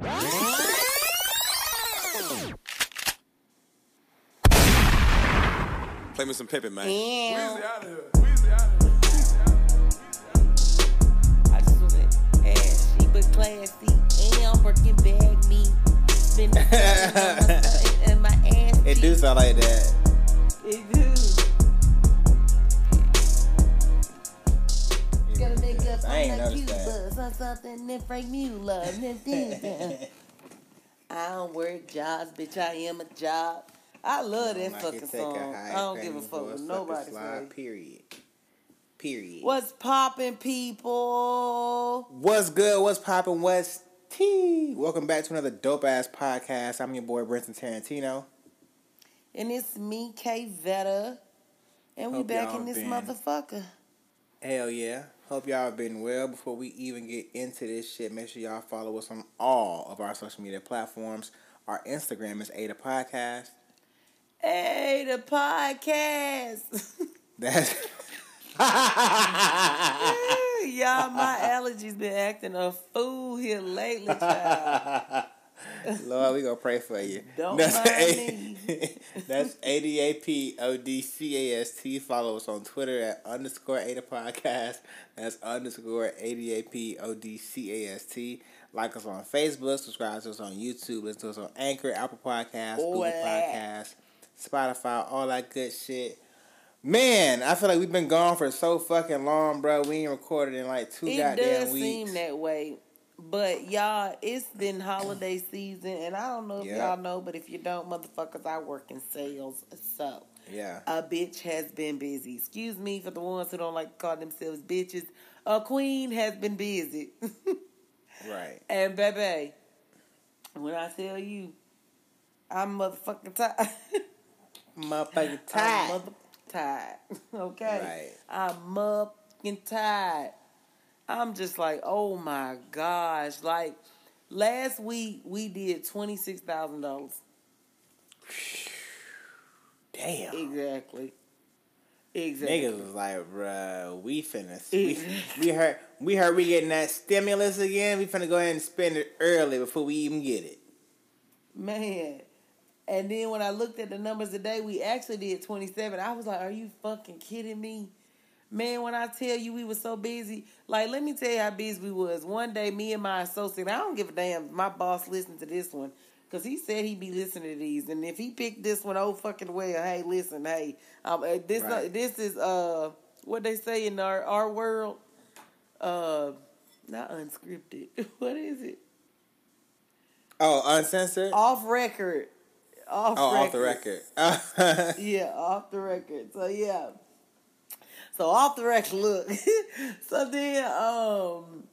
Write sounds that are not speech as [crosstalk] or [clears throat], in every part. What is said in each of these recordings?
Play me some Pippin, man. Ew. Weezy out of here. Weezy out of here. I just want to ass she but classy and working bag me. Spend the time on my stomach and my ass. It do sound like that. It do. Gotta make up I ain't like you noticed that. on something that Frank Mueller. [laughs] [laughs] I don't work jobs, bitch. I am a job. I love that Like fucking song. I don't give a fuck what slide. Period. Period. What's popping, people? What's good? What's popping? What's T? Welcome back to another dope ass podcast. I'm your boy Brenton Tarantino. And it's me, K Vetta. And we Hope back in this been- motherfucker. Hell yeah. Hope y'all been well. Before we even get into this shit, make sure y'all follow us on all of our social media platforms. Our Instagram is Ada Podcast. The podcast. [laughs] That's [laughs] [laughs] Y'all, my allergies been acting a fool here lately, child. [laughs] Lord, we gonna pray for you. [laughs] Don't that's mind A- [laughs] that's A D A P O D C A S T. Follow us on Twitter at underscore Ada Podcast. That's underscore A D A P O D C A S T. Like us on Facebook. Subscribe to us on YouTube. Listen to us on Anchor, Apple Podcasts, Google. Podcasts, Spotify, all that good shit. Man, I feel like we've been gone for so fucking long, bro. We ain't recorded in like two It goddamn does weeks. seem that way. But y'all, it's been holiday season, and I don't know if Yeah. y'all know, but if you don't, motherfuckers, I work in sales, so yeah. a bitch has been busy. Excuse me for the ones who don't like to call themselves bitches. A queen has been busy. Right. [laughs] and baby, when I tell you, I'm motherfucking tired. [laughs] Motherfucking I'm tired. mother [laughs] tired. Okay. Right. I'm motherfucking tired. I'm just like, oh my gosh. Like last week we did twenty six thousand dollars. Damn. Exactly. Exactly. Niggas was like, bruh, we finna. We, we heard we heard we getting that stimulus again. We finna go ahead and spend it early before we even get it. Man. And then when I looked at the numbers today, we actually did 27. I was like, are you fucking kidding me? Man, when I tell you we were so busy, like, let me tell you how busy we was. One day, me and my associate, I don't give a damn. My boss listened to this one, because he said he'd be listening to these. And if he picked this one, oh, fucking well, hey, listen, hey, um, uh, this, uh, this is, uh, what they say in our, our world, uh, not unscripted. [laughs] what is it? Oh, uncensored. Off record. Off oh, record. off the record. [laughs] Yeah, off the record. So yeah. So off the record, look. [laughs] so then um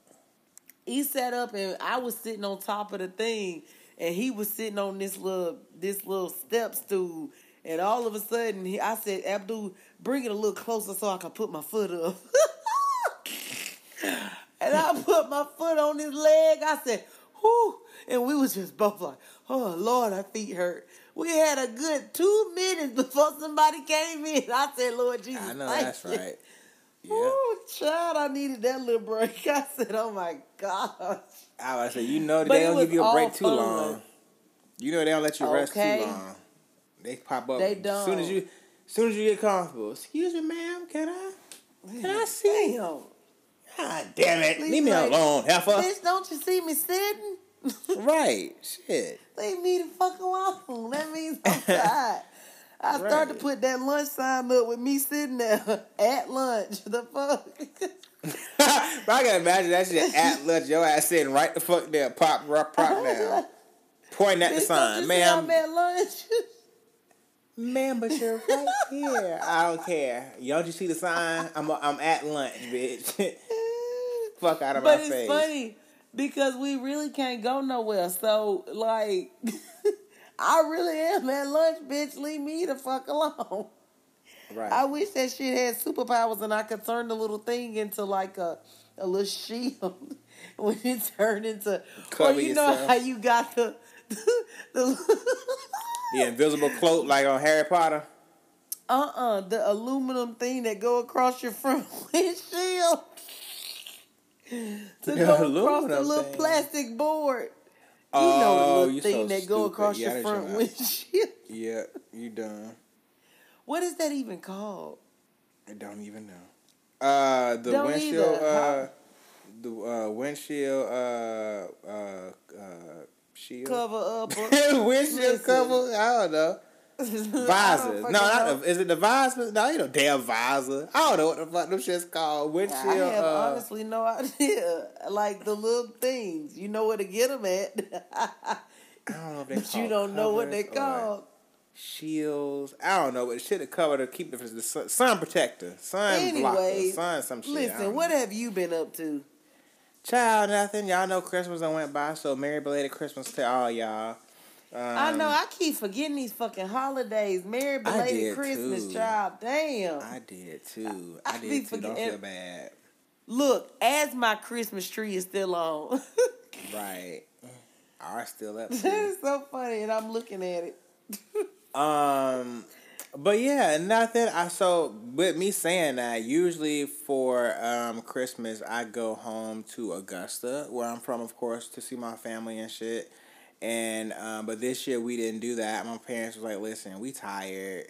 he sat up and I was sitting on top of the thing and he was sitting on this little this little step stool and all of a sudden he, I said, Abdul, bring it a little closer so I can put my foot up. [laughs] and I put my foot on his leg. I said, whew. And we was just both like, oh, Lord, our feet hurt. We had a good two minutes before somebody came in. I said, Lord Jesus. I know that's you." right. Yeah. [laughs] Ooh, child, I needed that little break. [laughs] I said, oh my gosh. I was say, you know they don't give you a break too fun. long. You know they don't let you rest Okay. too long. They pop up. They As soon as don't. you, as soon as you get comfortable. Excuse me, ma'am. Can I? Can I see? Damn. God damn it! Leave Leave me like- alone, heifer. Bitch, don't you see me sitting? Right. Shit. Leave me the fuck alone. That means I'm [laughs] tired. I started to put that lunch sign up with me sitting there [laughs] at lunch. The fuck? [laughs] but I can imagine that shit at lunch. Your ass sitting right the fuck there, pop, rock, prop down, pointing at the sign, see I'm ma'am. at lunch? Ma'am, but you're right here. I don't care. Don't you see the sign? I'm I'm at lunch, bitch. Fuck out of but my it's face. funny because we really can't go nowhere. So like, [laughs] I really am at lunch, bitch. Leave me the fuck alone. Right. I wish that shit had superpowers and I could turn the little thing into like a a little shield [laughs] when it turned into. Cover or you know how you got [laughs] the the. the invisible cloak, like on Harry Potter. Uh uh the aluminum thing that go across your front windshield [laughs] to go across the little plastic board. You know the Oh, little thing so that go across Yeah, your front [laughs] windshield. Yeah, you done. What is that even called? I don't even know. Uh, the Don't windshield. Uh, the uh, windshield. Uh, uh, uh, shield. Cover up. [laughs] windshield Listen. cover. I don't know. I. No, not the, is it the visors? No, ain't no damn visor. I don't know what the fuck them shit's called. Windshield. I have uh, honestly no idea. [laughs] Like the little things, you know where to get them at, I don't know if they [laughs] but you don't know what they called. Shields. I don't know, but shit to cover to keep the, the sun, sun protector, sun blocker, sun some shit. Listen, what know. have you been up to? Child, nothing. Y'all know Christmas done went by, so Merry belated Christmas to all y'all. Um, I know I keep forgetting these fucking holidays. Merry belated Christmas, too. child. Damn. I did too. I, I be did too. Don't feel bad. Look, as my Christmas tree is still on. [laughs] Right. Are still up. that too. is so funny, and I'm looking at it. [laughs] Um, but yeah, nothing. I so with me saying that, usually for um Christmas, I go home to Augusta, where I'm from, of course, to see my family and shit. And um, but this year we didn't do that. My parents was like, "Listen, we tired.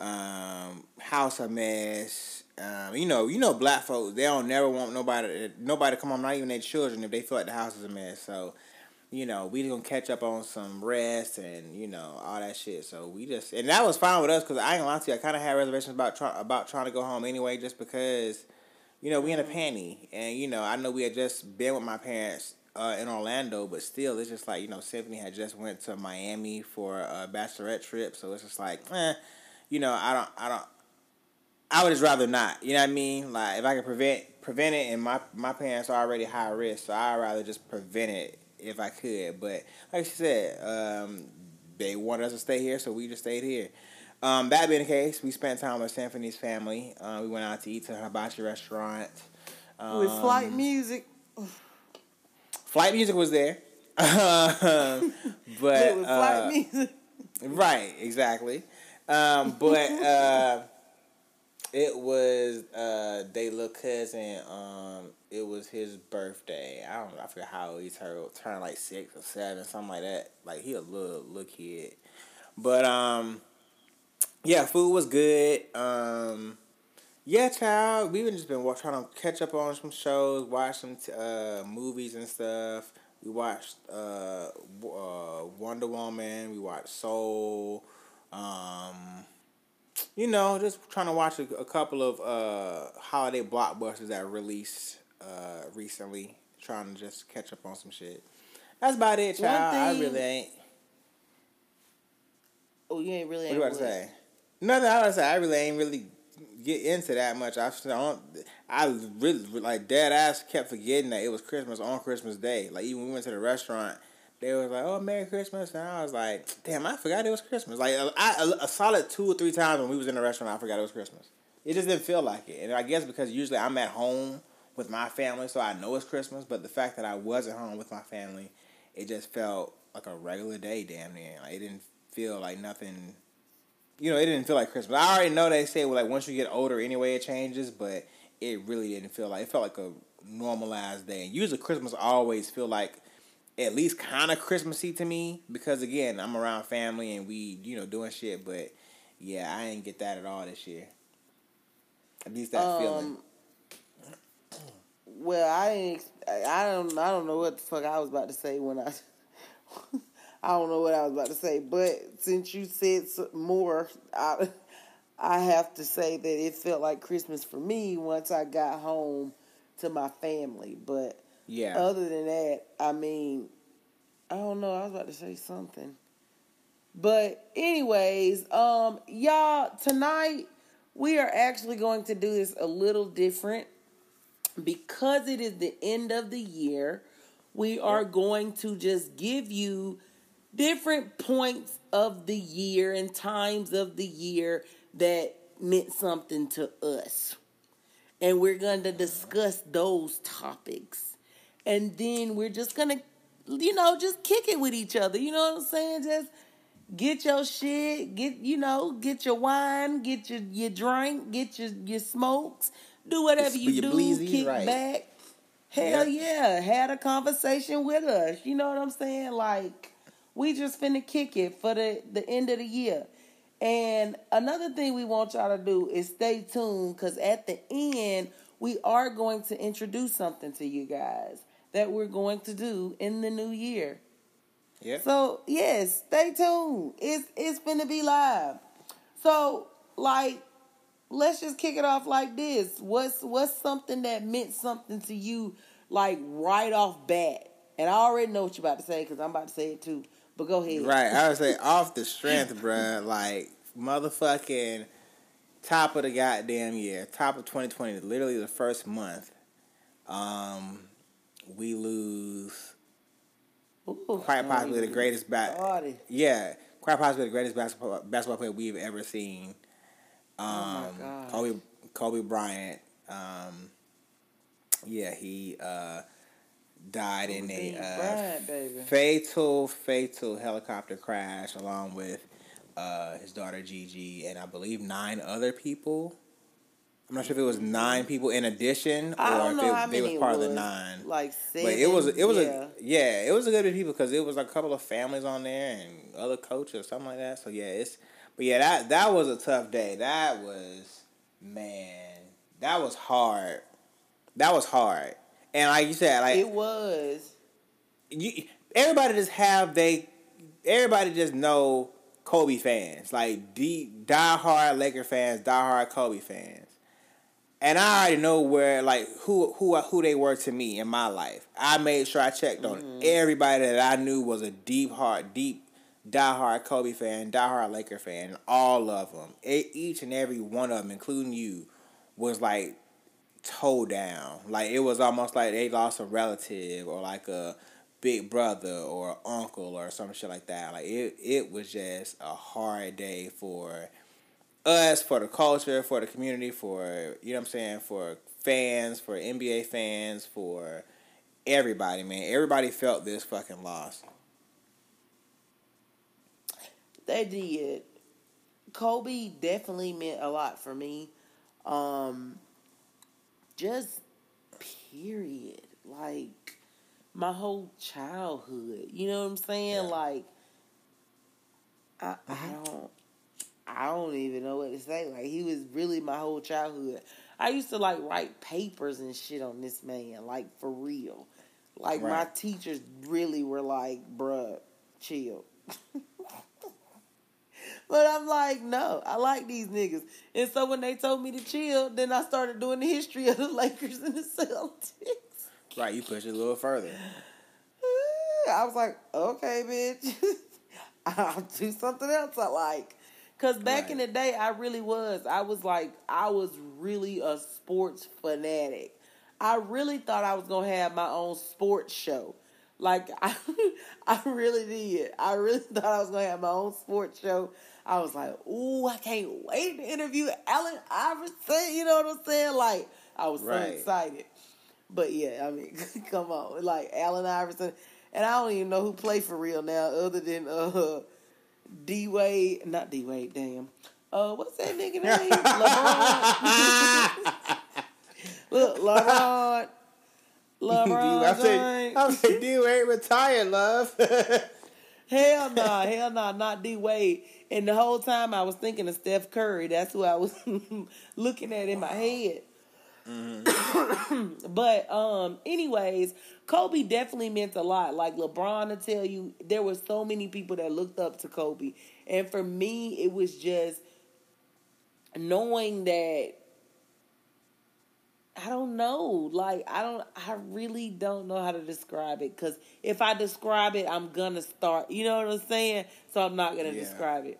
Um, house a mess. Um, you know, you know, black folks they don't never want nobody nobody come home, not even their children, if they feel like the house is a mess. So." you know, we gonna catch up on some rest and you know all that shit. So we just and that was fine with us because I ain't gonna lie to you, I kind of had reservations about try, about trying to go home anyway, just because, you know, we in a panty and you know I know we had just been with my parents uh, in Orlando, but still it's just like you know Symphony had just went to Miami for a bachelorette trip, so it's just like, eh, you know, I don't, I don't. I would just rather not. You know what I mean? Like if I can prevent prevent it, and my my parents are already high risk, so I'd rather just prevent it if I could. But like she said, um, they wanted us to stay here, so we just stayed here. Um, that being the case, we spent time with Symphony's family. Uh, we went out to eat to a hibachi restaurant. Um, With flight music, [laughs] flight music was there, um, [laughs] but with uh, flight music. Right, exactly. Um, but [laughs] uh, it was uh, they little cousin. Um, it was his birthday. I don't know. I forget how old he turned. Turned like six or seven, something like that. Like he a little little kid. But um, yeah, food was good. Um, yeah, child. We've just been trying to catch up on some shows, watch some t- uh, movies and stuff. We watched uh, uh, Wonder Woman. We watched Soul. Um, you know, just trying to watch a, a couple of uh, holiday blockbusters that released uh, recently. Trying to just catch up on some shit. That's about it, child. I really ain't. Oh, you ain't really. What you about to say? Nothing. I was say I really ain't really get into that much. I don't. I really like dead ass kept forgetting that it was Christmas on Christmas Day. Like even when we went to the restaurant, they was like, "Oh, Merry Christmas," and I was like, "Damn, I forgot it was Christmas." Like I, a, a solid two or three times when we was in the restaurant, I forgot it was Christmas. It just didn't feel like it, and I guess because usually I'm at home with my family, so I know it's Christmas. But the fact that I wasn't home with my family, it just felt like a regular day, damn near. Like it didn't feel like nothing you know, it didn't feel like Christmas. I already know they say well, like once you get older, anyway, it changes, but it really didn't feel like it felt like a normalized day. And usually, Christmas always feel like at least kind of Christmassy to me because again, I'm around family and we, you know, doing shit. But yeah, I didn't get that at all this year. At least that feeling. Um, Well, I I don't. I don't know what the fuck I was about to say when I. [laughs] I don't know what I was about to say, but since you said more, I, I have to say that it felt like Christmas for me once I got home to my family. But Yeah. other than that, I mean, I don't know. I was about to say something. But anyways, um, y'all, tonight we are actually going to do this a little different because it is the end of the year. We are going to just give you different points of the year and times of the year that meant something to us. And we're going to discuss those topics. And then we're just going to, you know, just kick it with each other. You know what I'm saying? Just get your shit, get, you know, get your wine, get your, your drink, get your, your smokes, do whatever you do, bleezies, kick right. back, Hell Yeah. yeah, had a conversation with us. You know what I'm saying? Like, we just finna kick it for the, the end of the year. And another thing we want y'all to do is stay tuned because at the end, we are going to introduce something to you guys that we're going to do in the new year. Yeah. So yes, stay tuned. It's it's gonna be live. So like, let's just kick it off like this. What's what's something that meant something to you, like right off bat? And I already know what you're about to say because I'm about to say it too. But go ahead. Right, I would say [laughs] off the strength, bruh, like motherfucking top of the goddamn year, top of 2020, literally the first month. Um, we lose Ooh, quite possibly the greatest bat. Yeah, quite possibly the greatest basketball basketball player we've ever seen. Um, Oh my gosh. Kobe Kobe Bryant. Um, yeah, he uh, died in a uh, fatal fatal helicopter crash along with uh, his daughter Gigi and I believe nine other people. I'm not sure if it was nine people in addition or if it, they was part it of the nine. Like seven. But it was it was yeah. a yeah, it was a good bit of people because it was a couple of families on there and other coaches or something like that. So yeah, it's but yeah that that was a tough day. That was man, that was hard. That was hard. And like you said, like it was. you, everybody just have they everybody just know Kobe fans like deep diehard Laker fans, diehard Kobe fans, and I already know where like who who who they were to me in my life. I made sure I checked on mm-hmm. everybody that I knew was a deep heart, deep diehard Kobe fan, diehard Laker fan, all of them, each and every one of them, including you, was like toe down. Like it was almost like they lost a relative or like a big brother or uncle or some shit like that. Like it it was just a hard day for us, for the culture, for the community, for you know what I'm saying, for fans, for NBA fans, for everybody, man. Everybody felt this fucking loss. They did. Kobe definitely meant a lot for me. Um just period. Like my whole childhood. You know what I'm saying? Yeah. Like I I uh-huh. don't I don't even know what to say. Like he was really my whole childhood. I used to like write papers and shit on this man, like for real. Like my teachers really were like, bruh, chill. [laughs] But I'm like, no, I like these niggas. And so when they told me to chill, then I started doing the history of the [laughs] Lakers and the Celtics. Right, you push it a little further. [sighs] I was like, okay, bitch. [laughs] I'll do something else I like. Cause back in the day, I really was. I was like, I was really a sports fanatic. I really thought I was gonna have my own sports show. Like I, [laughs] I really did. I really thought I was gonna have my own sports show. I was like, ooh, I can't wait to interview Allen Iverson. You know what I'm saying? Like I was so excited. But yeah, I mean, [laughs] come on, like Allen Iverson, and I don't even know who play for real now, other than uh [laughs] D Wade, not D Wade, damn. Uh, what's that nigga name? [laughs] LeBron. Look, LeBron. LeBron. I said, James. I said, dude, ain't retired, love. Hell nah, hell nah, not D Wade. And the whole time I was thinking of Steph Curry. That's who I was [laughs] looking at in my head. [coughs] but um, anyways, Kobe definitely meant a lot. Like LeBron to tell you, there were so many people that looked up to Kobe, and for me, it was just knowing that. I don't know. Like I don't. I really don't know how to describe it. Cause if I describe it, I'm gonna start. You know what I'm saying? So I'm not gonna Yeah. describe it.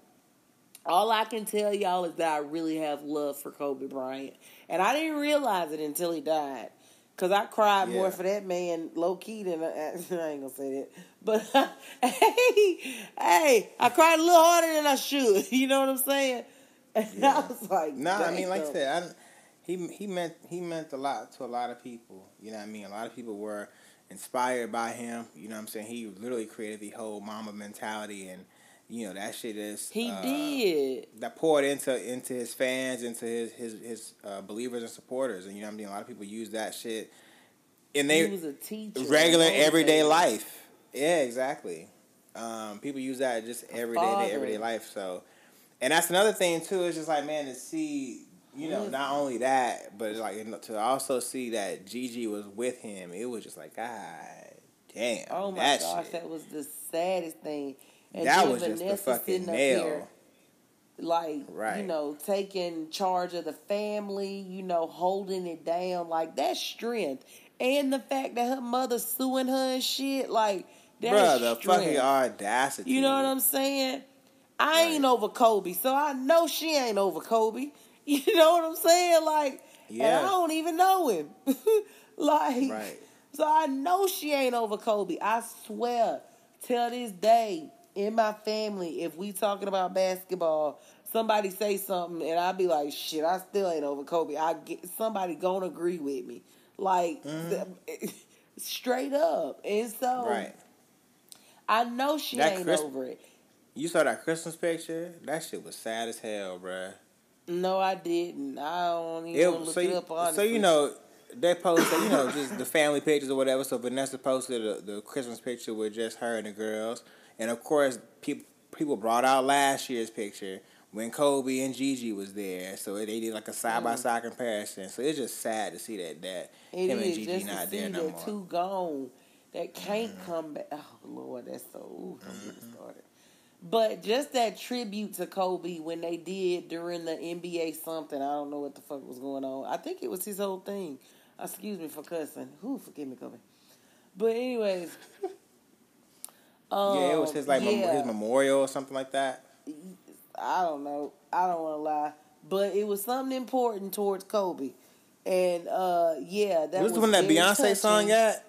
All I can tell y'all is that I really have love for Kobe Bryant, and I didn't realize it until he died. Cause I cried more for that man low key than I, [laughs] I ain't gonna say that, but [laughs] hey, hey, I cried a little harder than I should. [laughs] You know what I'm saying? And I was like, No, I mean, like I said, I, he he meant he meant a lot to a lot of people. You know what I mean? A lot of people were inspired by him. You know what I'm saying? He literally created the whole Mamba mentality, and you know that shit is he uh, did. that poured into into his fans, into his his his uh, believers and supporters, and you know what I mean. A lot of people use that shit and they he was a teacher, regular everyday life. Yeah, exactly. Um, people use that just every day in everyday life. So, and that's another thing too. It's just like man to see, you know, not only that, but like to also see that Gigi was with him. It was just like God damn. Oh my that gosh, shit. that was the saddest thing. And that was just the Vanessa fucking sitting up nail. here, like Right. you know, taking charge of the family, you know, holding it down, like that strength. And the fact that her mother suing her and shit, like that's Bruh, the strength. fucking audacity. You know what I'm saying? I ain't over Kobe, so I know she ain't over Kobe. [laughs] You know what I'm saying? Like, and I don't even know him. [laughs] like, Right. so I know she ain't over Kobe. I swear, till this day, in my family, if we talking about basketball, somebody say something, and I be like, shit, I still ain't over Kobe. I get somebody gonna agree with me, like mm-hmm. [laughs] straight up. And so, Right. I know she That ain't Chris- over it. You saw that Christmas picture? That shit was sad as hell, bruh. No, I didn't. I don't even It, look so, it up. so you know they posted you know just the family pictures or whatever. So Vanessa posted the, the Christmas picture with just her and the girls, and of course people people brought out last year's picture when Kobe and Gigi was there. So they did like a side by side comparison. So it's just sad to see that that. It him and Gigi not there no more. Mm-hmm. two gone that can't come back. Oh Lord, that's so. Ooh, don't get started. But just that tribute to Kobe when they did during the NBA something, I don't know what the fuck was going on. I think it was his whole thing. Excuse me for cussing. Who forgive me, Kobe. But anyways, um, [laughs] yeah, it was his like mem- his memorial or something like that. I don't know. I don't want to lie, but it was something important towards Kobe, and uh, yeah, that was was the one that Beyonce touching. song at?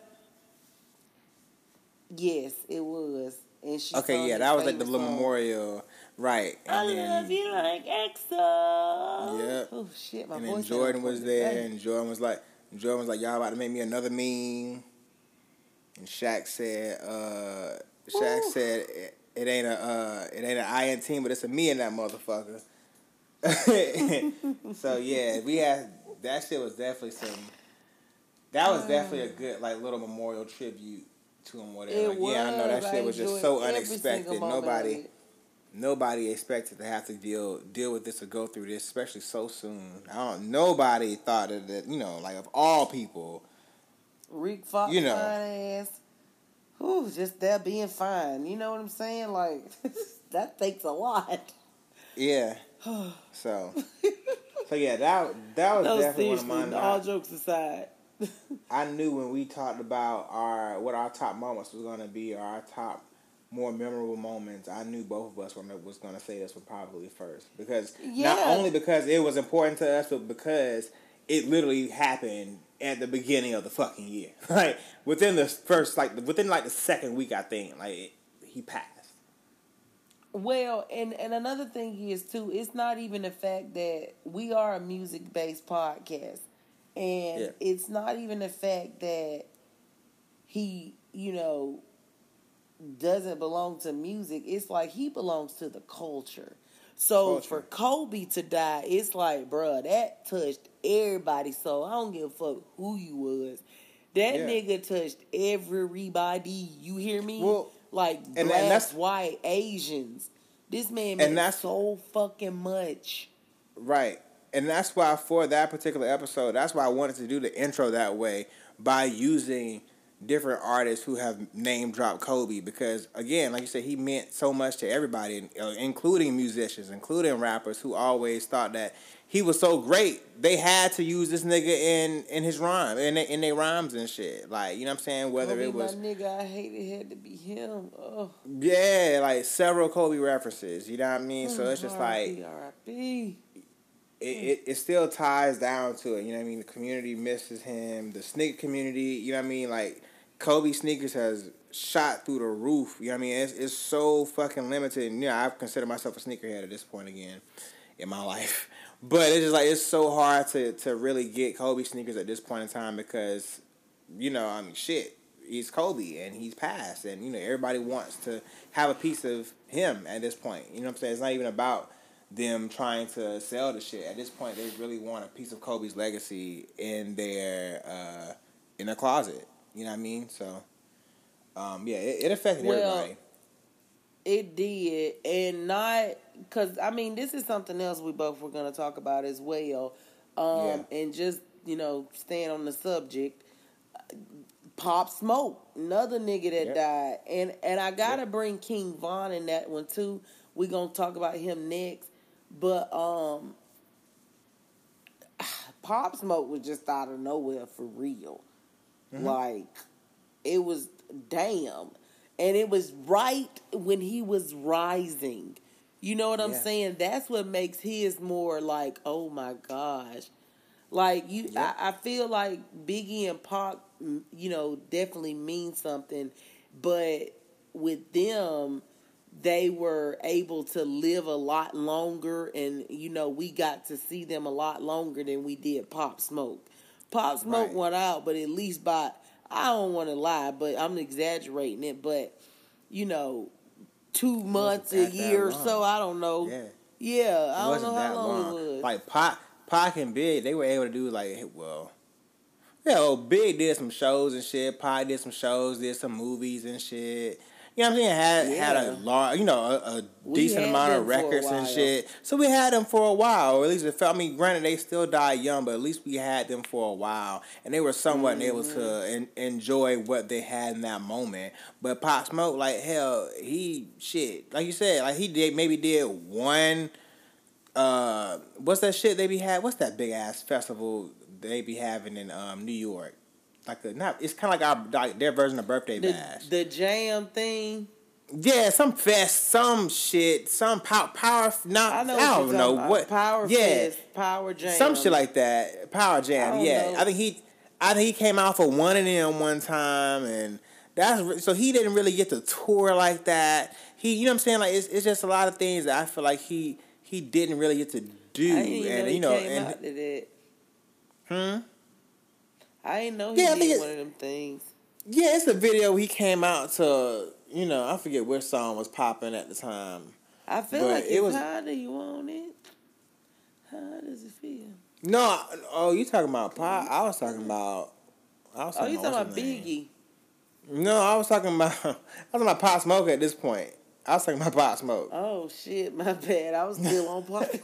Yes, it was, and she. Okay, yeah, that was like the little memorial, right? I then- love you like XO. Yep. Oh shit, my And voice. then Jordan was there, and Jordan was like, Jordan was like, y'all about to make me another meme. And Shaq said, uh, Shaq Woo. said, it, it ain't a, uh, it ain't an I in team, but it's a me in that motherfucker. [laughs] so yeah, we had that shit was definitely some. That was definitely a good like little memorial tribute to him. Whatever. It yeah, I know that was. shit was just so unexpected. single moment of Nobody nobody expected to have to deal deal with this or go through this, especially so soon. I don't. Nobody thought of that. You know, like of all people. Rick Fox, You know. ass. Whew, just that being fine. You know what I'm saying? Like [laughs] that takes a lot. Yeah. [sighs] so. So yeah, that that was No, definitely one of mine. all jokes aside. I knew when we talked about our what our top moments was gonna be, or our top more memorable moments. I knew both of us were was gonna say this one probably first because not only because it was important to us, but because it literally happened at the beginning of the fucking year. [laughs] Like within the first, like within like the second week, I think like it, he passed. Well, and and another thing is too, it's not even the fact that we are a music based podcast, and Yeah. it's not even the fact that he, you know, doesn't belong to music. It's like he belongs to the culture. So Culture. for Kobe to die, it's like, bruh, that touched everybody. So I don't give a fuck who you was. That Yeah. nigga touched everybody. You hear me? Well, like and- and that's- white, Asians. This man And that's- so fucking much. Right. And that's why for that particular episode, that's why I wanted to do the intro that way by using different artists who have name dropped Kobe because again, like you said, he meant so much to everybody, uh, including musicians, including rappers who always thought that he was so great they had to use this nigga in in his rhyme in in their rhymes and shit. Like you know what I'm saying? Whether Kobe, it was my nigga, I hated had to be him. Oh, yeah, like several Kobe references. You know what I mean? So it's just like R.I.P. it, hmm. it, it still ties down to it. You know what I mean? The community misses him. The sneaker community, you know what I mean? Like Kobe sneakers has shot through the roof. You know what I mean? It's, it's so fucking limited. And, you know, I've considered myself a sneakerhead at this point again in my [laughs] life. But it's just like it's so hard to to really get Kobe sneakers at this point in time because, you know, I mean shit. He's Kobe and he's passed and you know everybody wants to have a piece of him at this point. You know what I'm saying? It's not even about them trying to sell the shit. At this point, they really want a piece of Kobe's legacy in their uh, in their closet. You know what I mean? So, um, yeah, it, it affected Well, everybody. It did, and not because I mean this is something else we both were going to talk about as well, um, and just you know staying on the subject. Pop Smoke, another nigga that Yep. died, and and I gotta Yep. bring King Von in that one too. We gonna talk about him next, but um, [sighs] Pop Smoke was just out of nowhere for real. Mm-hmm. Like it was damn. And it was right when he was rising. You know what I'm Yeah. saying? That's what makes his more like, oh my gosh. Like you Yeah. I, I feel like Biggie and Pac, mm, you know, definitely mean something, but with them they were able to live a lot longer and you know we got to see them a lot longer than we did pop smoke pop smoke Right. went out but at least by i don't want to lie but i'm exaggerating it but you know two months a year or so i don't know Yeah. yeah i don't know how long, long. it was Like pop Pac and Big, they were able to do like well, yeah. Well, Big did some shows and shit. Pac did some shows, did some movies and shit. You know what I'm saying? Had had a Yeah. large, you know, a, a decent amount of them for a records and shit. So we had them for a while, or at least it felt. I mean, granted, they still died young, but at least we had them for a while, and they were somewhat able Mm-hmm. to en- enjoy what they had in that moment. But Pop Smoke, like hell, he shit, like you said, like he did maybe did one uh what's that shit they be had what's that big ass festival they be having in um New York like a not it's kind of like our like their version of birthday the, bash. the jam thing? Yeah some fest some shit some power power not i I, know what don't know what power yeah. Fest, power jam. Some shit like that power I jam don't yeah. know. I think he I think he came out for one of them one time and that's so he didn't really get to tour like that. He you know what I'm saying? Like it's it's just a lot of things that I feel like he he didn't really get to do I and you know and out to that. Hmm? I didn't know he Yeah, did think it- one of them things. Yeah, it's a video he came out to. You know, I forget which song was popping at the time. I feel But like it was- how do you want it? How does it feel? No, oh, you talking about pop? I was talking about. I was Oh, talking you talking about name? Biggie? No, I was talking about. [laughs] I was talking about Pop Smoke at this point. I was talking about Pop Smoke. Oh shit, my bad. I was still on Pop. [laughs]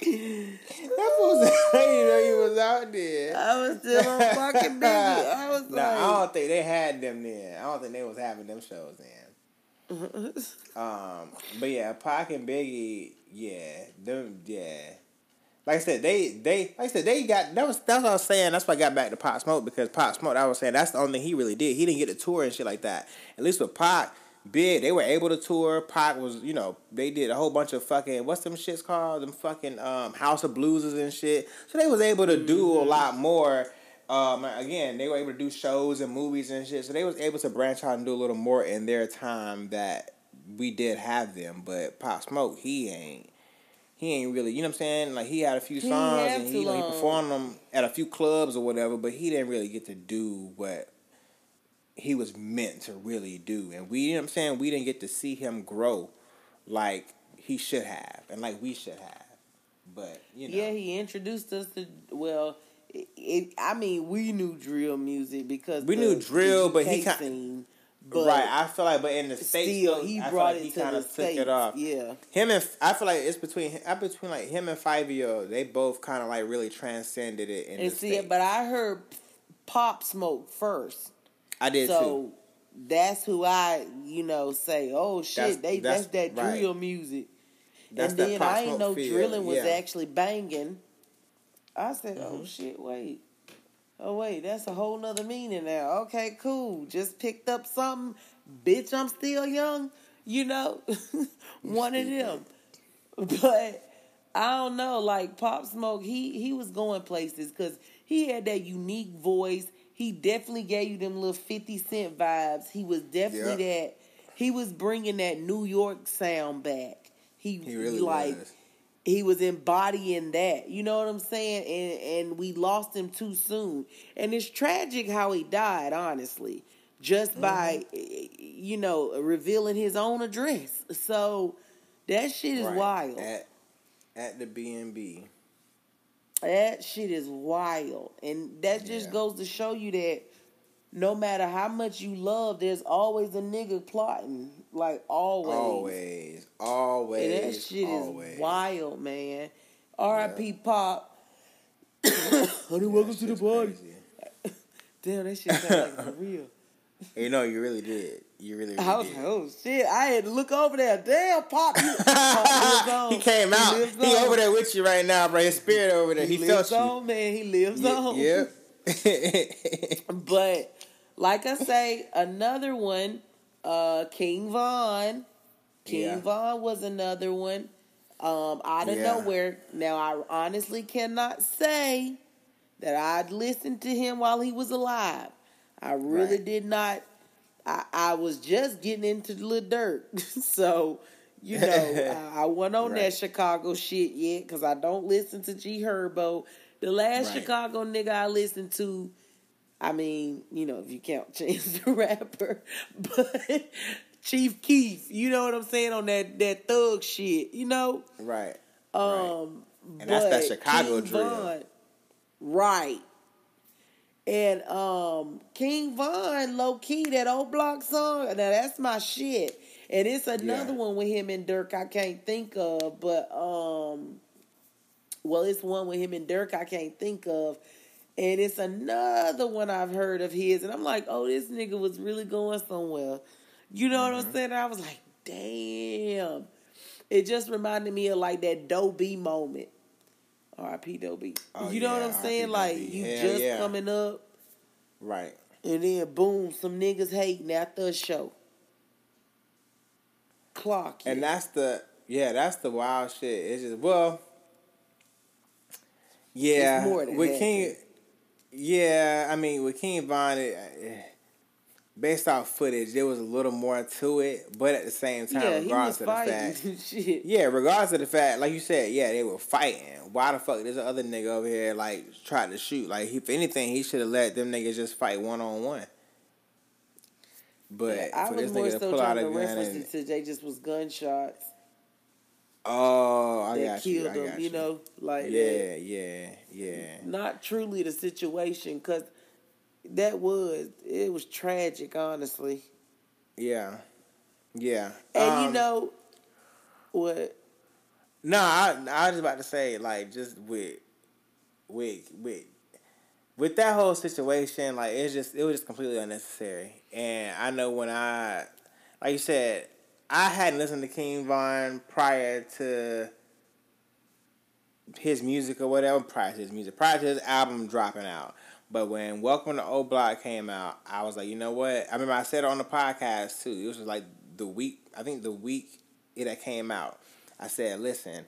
That was [laughs] you know he was out there. I was still on fucking [laughs] Biggie. I was No, I don't think they had them then. I don't think they was having them shows then. [laughs] Um, but yeah, Pac and Biggie, yeah, them, yeah. Like I said, they they like I said they got that was that's what I was saying. That's why I got back to Pop Smoke because Pop Smoke. I was saying that's the only thing he really did. He didn't get a tour and shit like that. At least with Pac, Big, they were able to tour. Pac was you know they did a whole bunch of fucking what's them shits called them fucking um, House of Blueses and shit. So they was able to do a lot more. Um, again, they were able to do shows and movies and shit. So they was able to branch out and do a little more in their time that we did have them. But Pop Smoke, he ain't. He ain't really, you know what I'm saying? Like he had a few songs have and he, you know, he performed them at a few clubs or whatever, but he didn't really get to do what he was meant to really do. And we, you know what I'm saying? We didn't get to see him grow like he should have and like we should have. But, you know. yeah, he introduced us to well. It, it, I mean, we knew drill music because We knew drill, but he kind- but right, I feel like, but in the states, still, he I brought like he it to kinda the took states. it off. Yeah, Him and I feel like it's between I between like him and Fivio, they both kind of like really transcended it in and see, States. but I heard Pop Smoke first. I did too. so that's who I, you know, say, oh shit, That's- they that's, that's- that right. drill music. That's and then I ain't know feel, drilling was yeah. Mm-hmm. actually banging. I said, oh shit, wait. Oh wait, that's a whole nother meaning now. Okay, cool. Just picked up something. Bitch, I'm still young. You know? [laughs] One of them. But I don't know, like Pop Smoke, he he was going places because he had that unique voice. He definitely gave you them little Fifty Cent vibes. He was definitely Yeah. that. He was bringing that New York sound back. He, he really like was. he was embodying that. You know what I'm saying? And and we lost him too soon. And it's tragic how he died, honestly, just by Mm-hmm. you know revealing his own address. So that shit is Right. wild. At, at the B and B. That shit is wild. And that just Yeah. goes to show you that no matter how much you love, there's always a nigga plotting. Like always. Always, always, And that shit always. is wild, man. R.I.P. Pop. [coughs] Honey, welcome to the party. Damn, that shit sound like real. [laughs] You know, you really did. You really, really I was did. like, oh shit! I had to look over there. Damn, Pop, you, [laughs] Pop he came out. He, on. over there with you right now, bro. His spirit over there. He, He, felt lives you. on, man. He lives on. Yep. [laughs] [laughs] But like I say, another one, uh, King Von. King Yeah. Von was another one. Um, out of Yeah. nowhere. Now I honestly cannot say that I'd listened to him while he was alive. I really Right. did not. I, I was just getting into the Lil Durk, [laughs] so you know [laughs] I, I wasn't on that Chicago shit yet because I don't listen to G Herbo. The last Right. Chicago nigga I listened to I mean, you know, if you count [laughs] Chance the Rapper, but Chief Keef, you know what I'm saying on that that thug shit, you know. right. Um, And that's that Chicago King drill. Von- right? And um, King Von, low key, that O'Block song. Now that's my shit. And it's another Yeah. one with him and Durk I can't think of, but um, well, it's one with him and Durk I can't think of. And it's another one I've heard of his, and I'm like, oh, this nigga was really going somewhere. You know what Mm-hmm. I'm saying? I was like, damn. It just reminded me of like that B moment. R.I.P. Doe B. Oh, you know what I'm saying? Like you Hell just yeah. coming up, Right. and then boom, some niggas hating after a show. Clock. And that's the yeah, that's the wild shit. It's just well, yeah. It's more than with that, King, yeah. I mean, with King Von, it, eh, based off footage, there was a little more to it, but at the same time, yeah, he regardless was of the fact, [laughs] shit. yeah, regardless of the fact, like you said, yeah, they were fighting. Why the fuck there's other nigga over here like trying to shoot? Like, if anything, he should have let them niggas just fight one on one. But I for was this more nigga to pull out trying a to gun reference and it to they just was gunshots oh, I that got you, killed I them. got You know, like that. Yeah, yeah, yeah. not truly the situation because that was it was tragic honestly Yeah. Yeah. and you Um, know what No, I I was about to say, like, just with with with with that whole situation, like it's just it was just completely unnecessary. And I know when I like you said, I hadn't listened to King Von prior to his music or whatever, prior to his music, prior to his album dropping out. But when Welcome to O'Block came out, I was like, you know what? I remember I said it on the podcast too. It was like the week, I think the week it came out. I said, listen,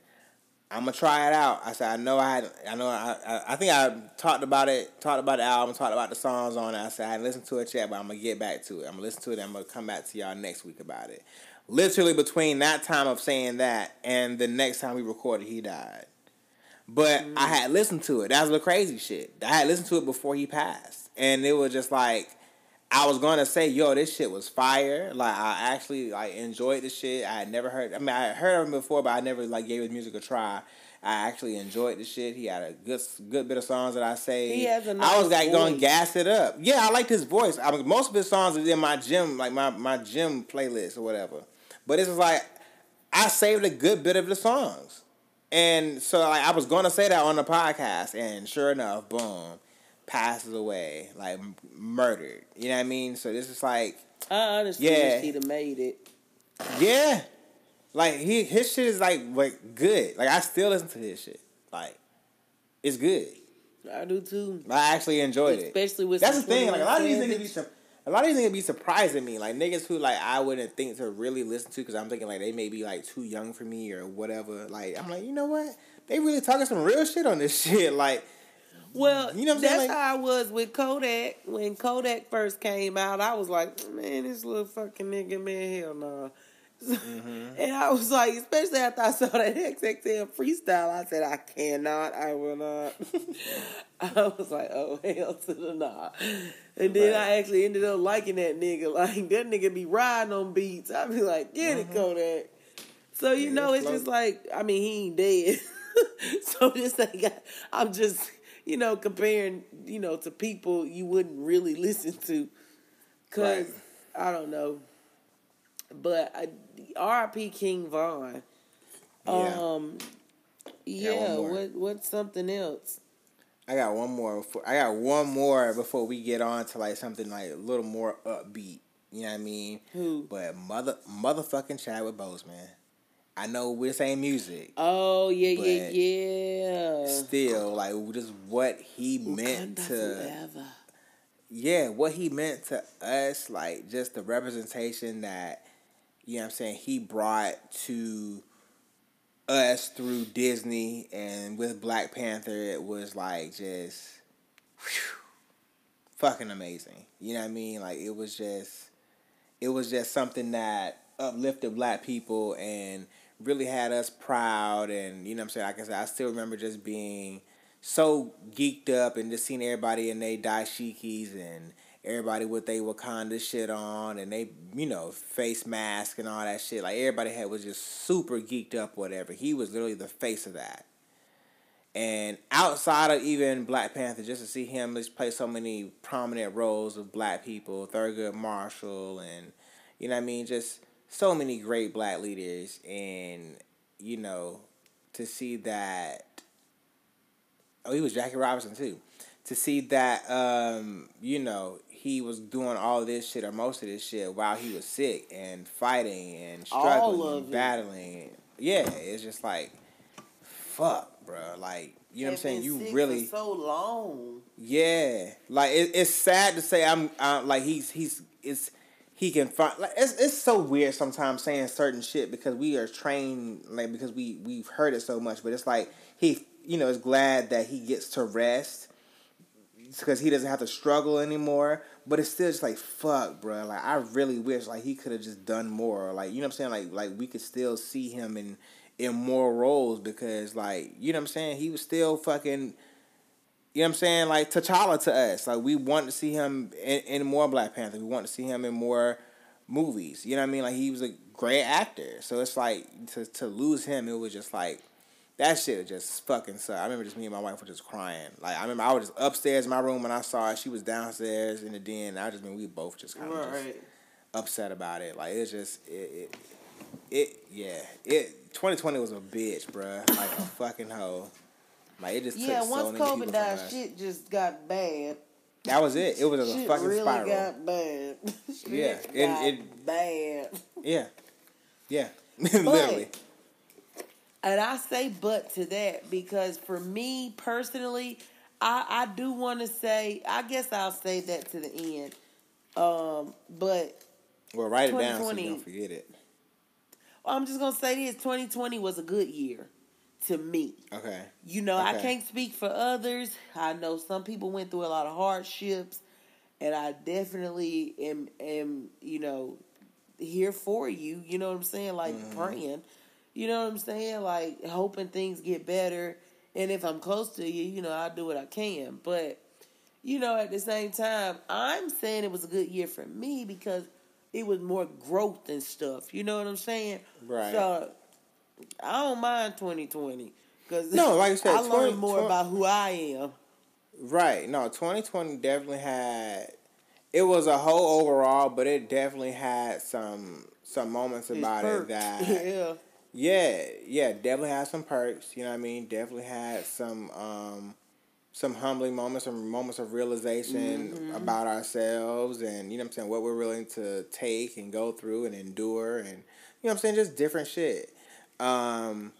I'm gonna try it out. I said, I know I had, I know, I, I, I think I talked about it, talked about the album, talked about the songs on it. I said I hadn't listened to it yet, but I'm gonna get back to it. I'm gonna listen to it. and I'm gonna come back to y'all next week about it. Literally between that time of saying that and the next time we recorded, he died. But I mm-hmm. had listened to it. That was the crazy shit. I had listened to it before he passed, and it was just like I was gonna say, "Yo, this shit was fire." Like I actually like enjoyed the shit. I had never heard. I mean, I had heard of him before, but I never like gave his music a try. I actually enjoyed the shit. He had a good good bit of songs that I say. He has a I was nice like going voice. gas it up. Yeah, I liked his voice. I mean, most of his songs are in my gym, like my my gym playlist or whatever. But it's like I saved a good bit of the songs. And so like I was gonna say that on the podcast, and sure enough, boom, passes away, like m- murdered. You know what I mean? So this is like, i honestly Yeah. wish he'd have made it yeah, like he his shit is like like good. Like I still listen to his shit. Like it's good. i do too I actually enjoyed it. especially with That's the thing. Like a lot of these 21 niggas be a lot of these niggas be surprising me. Like niggas who like I wouldn't think to really listen to because I'm thinking like they may be like too young for me or whatever. Like I'm like you know what? They really talking some real shit on this [laughs] shit. Like well You know what I'm that's saying? How i was with kodak when kodak first came out i was like man this little fucking nigga man hell no Mm-hmm. And I was like, especially after I saw that XXL freestyle, I said, I cannot, I will not. [laughs] I was like, oh, hell to the nah. And then Right. I actually ended up liking that nigga. [laughs] Like, that nigga be riding on beats. I be like, get it, Kodak. So, you Mm-hmm. Yeah, know, he it's just like, I mean, he ain't dead. [laughs] so this like got. I'm just you know comparing you know to people you wouldn't really listen to, cause Right. I don't know. But I, R.I.P. King Von. Yeah. Um. Got Yeah. What what's something else? I got one more. Before, I got one more before we get on to like something like a little more upbeat. You know what I mean? Who? But mother, motherfucking Chadwick Boseman. I know we're saying music. Oh yeah yeah yeah. Still, like just what he meant Wakanda to, forever. yeah, what he meant to us, like just the representation that, you know what I'm saying, he brought to us through Disney and with Black Panther, it was like just whew, fucking amazing. You know what I mean? Like it was just it was just something that uplifted black people and really had us proud and you know what I'm saying, like I said, I still remember just being so geeked up and just seeing everybody in their dashikis and everybody with their Wakanda shit on and they, you know, face mask and all that shit. Like everybody had was just super geeked up, whatever. He was literally the face of that. And outside of even Black Panther, just to see him just play so many prominent roles of black people, Thurgood Marshall, and you know I mean, just so many great black leaders, and you know, to see that. Oh, he was Jackie Robinson too. To see that, um, you know, he was doing all this shit or most of this shit while he was sick and fighting and struggling and it. battling. Yeah, it's just like, fuck, bro. Like, you know what I'm saying? You really, so long. yeah. Like it, it's sad to say I'm uh, like he's he's it's he can find like it's it's so weird sometimes saying certain shit because we are trained like because we we've heard it so much, but it's like he you know is glad that he gets to rest because he doesn't have to struggle anymore. But it's still just like fuck, bro. Like I really wish like he could have just done more. Like you know what I'm saying? Like like we could still see him in in more roles because like you know what I'm saying? He was still fucking. You know what I'm saying? Like T'Challa to us. Like we want to see him in, in more Black Panther. We want to see him in more movies. You know what I mean? Like he was a great actor. So it's like to to lose him, it was just like that shit just fucking sucked. I remember just me and my wife were just crying. Like I remember I was just upstairs in my room when I saw it. She was downstairs in the den. And I just mean we both just kind of just Right. upset about it. Like it's just it, it it yeah it 2020 was a bitch, bruh. Like a fucking hoe. Like it just Yeah, took so once many COVID died, shit just got bad. That was it. It was a Shit fucking really spiral. got bad. [laughs] Yeah, got and it- bad. Yeah, yeah, [laughs] literally. And I say but to that because for me personally, I, I do want to say, I guess I'll say that to the end. Um, but Well, write it down so you don't forget it. Well, I'm just gonna say this: 2020 was a good year to me. Okay. You know, I can't speak for others. I know some people went through a lot of hardships, and I definitely am am you know here for you. You know what I'm saying? Like Mm-hmm. praying. You know what I'm saying? Like hoping things get better. And if I'm close to you, you know, I'll do what I can. But you know, at the same time, I'm saying it was a good year for me because it was more growth and stuff. You know what I'm saying? Right. So I don't mind 2020 because No, like I said, [laughs] I 20 learned more 20 about who I am. Right. No, 2020 definitely had. It was a whole overall, but it definitely had some some moments about perks. it [laughs] that. yeah. Yeah, yeah, definitely had some perks. You know what I mean? Definitely had some um some humbling moments, some moments of realization Mm-hmm. about ourselves and you know what I'm saying, what we're willing to take and go through and endure and you know what I'm saying, just different shit. Um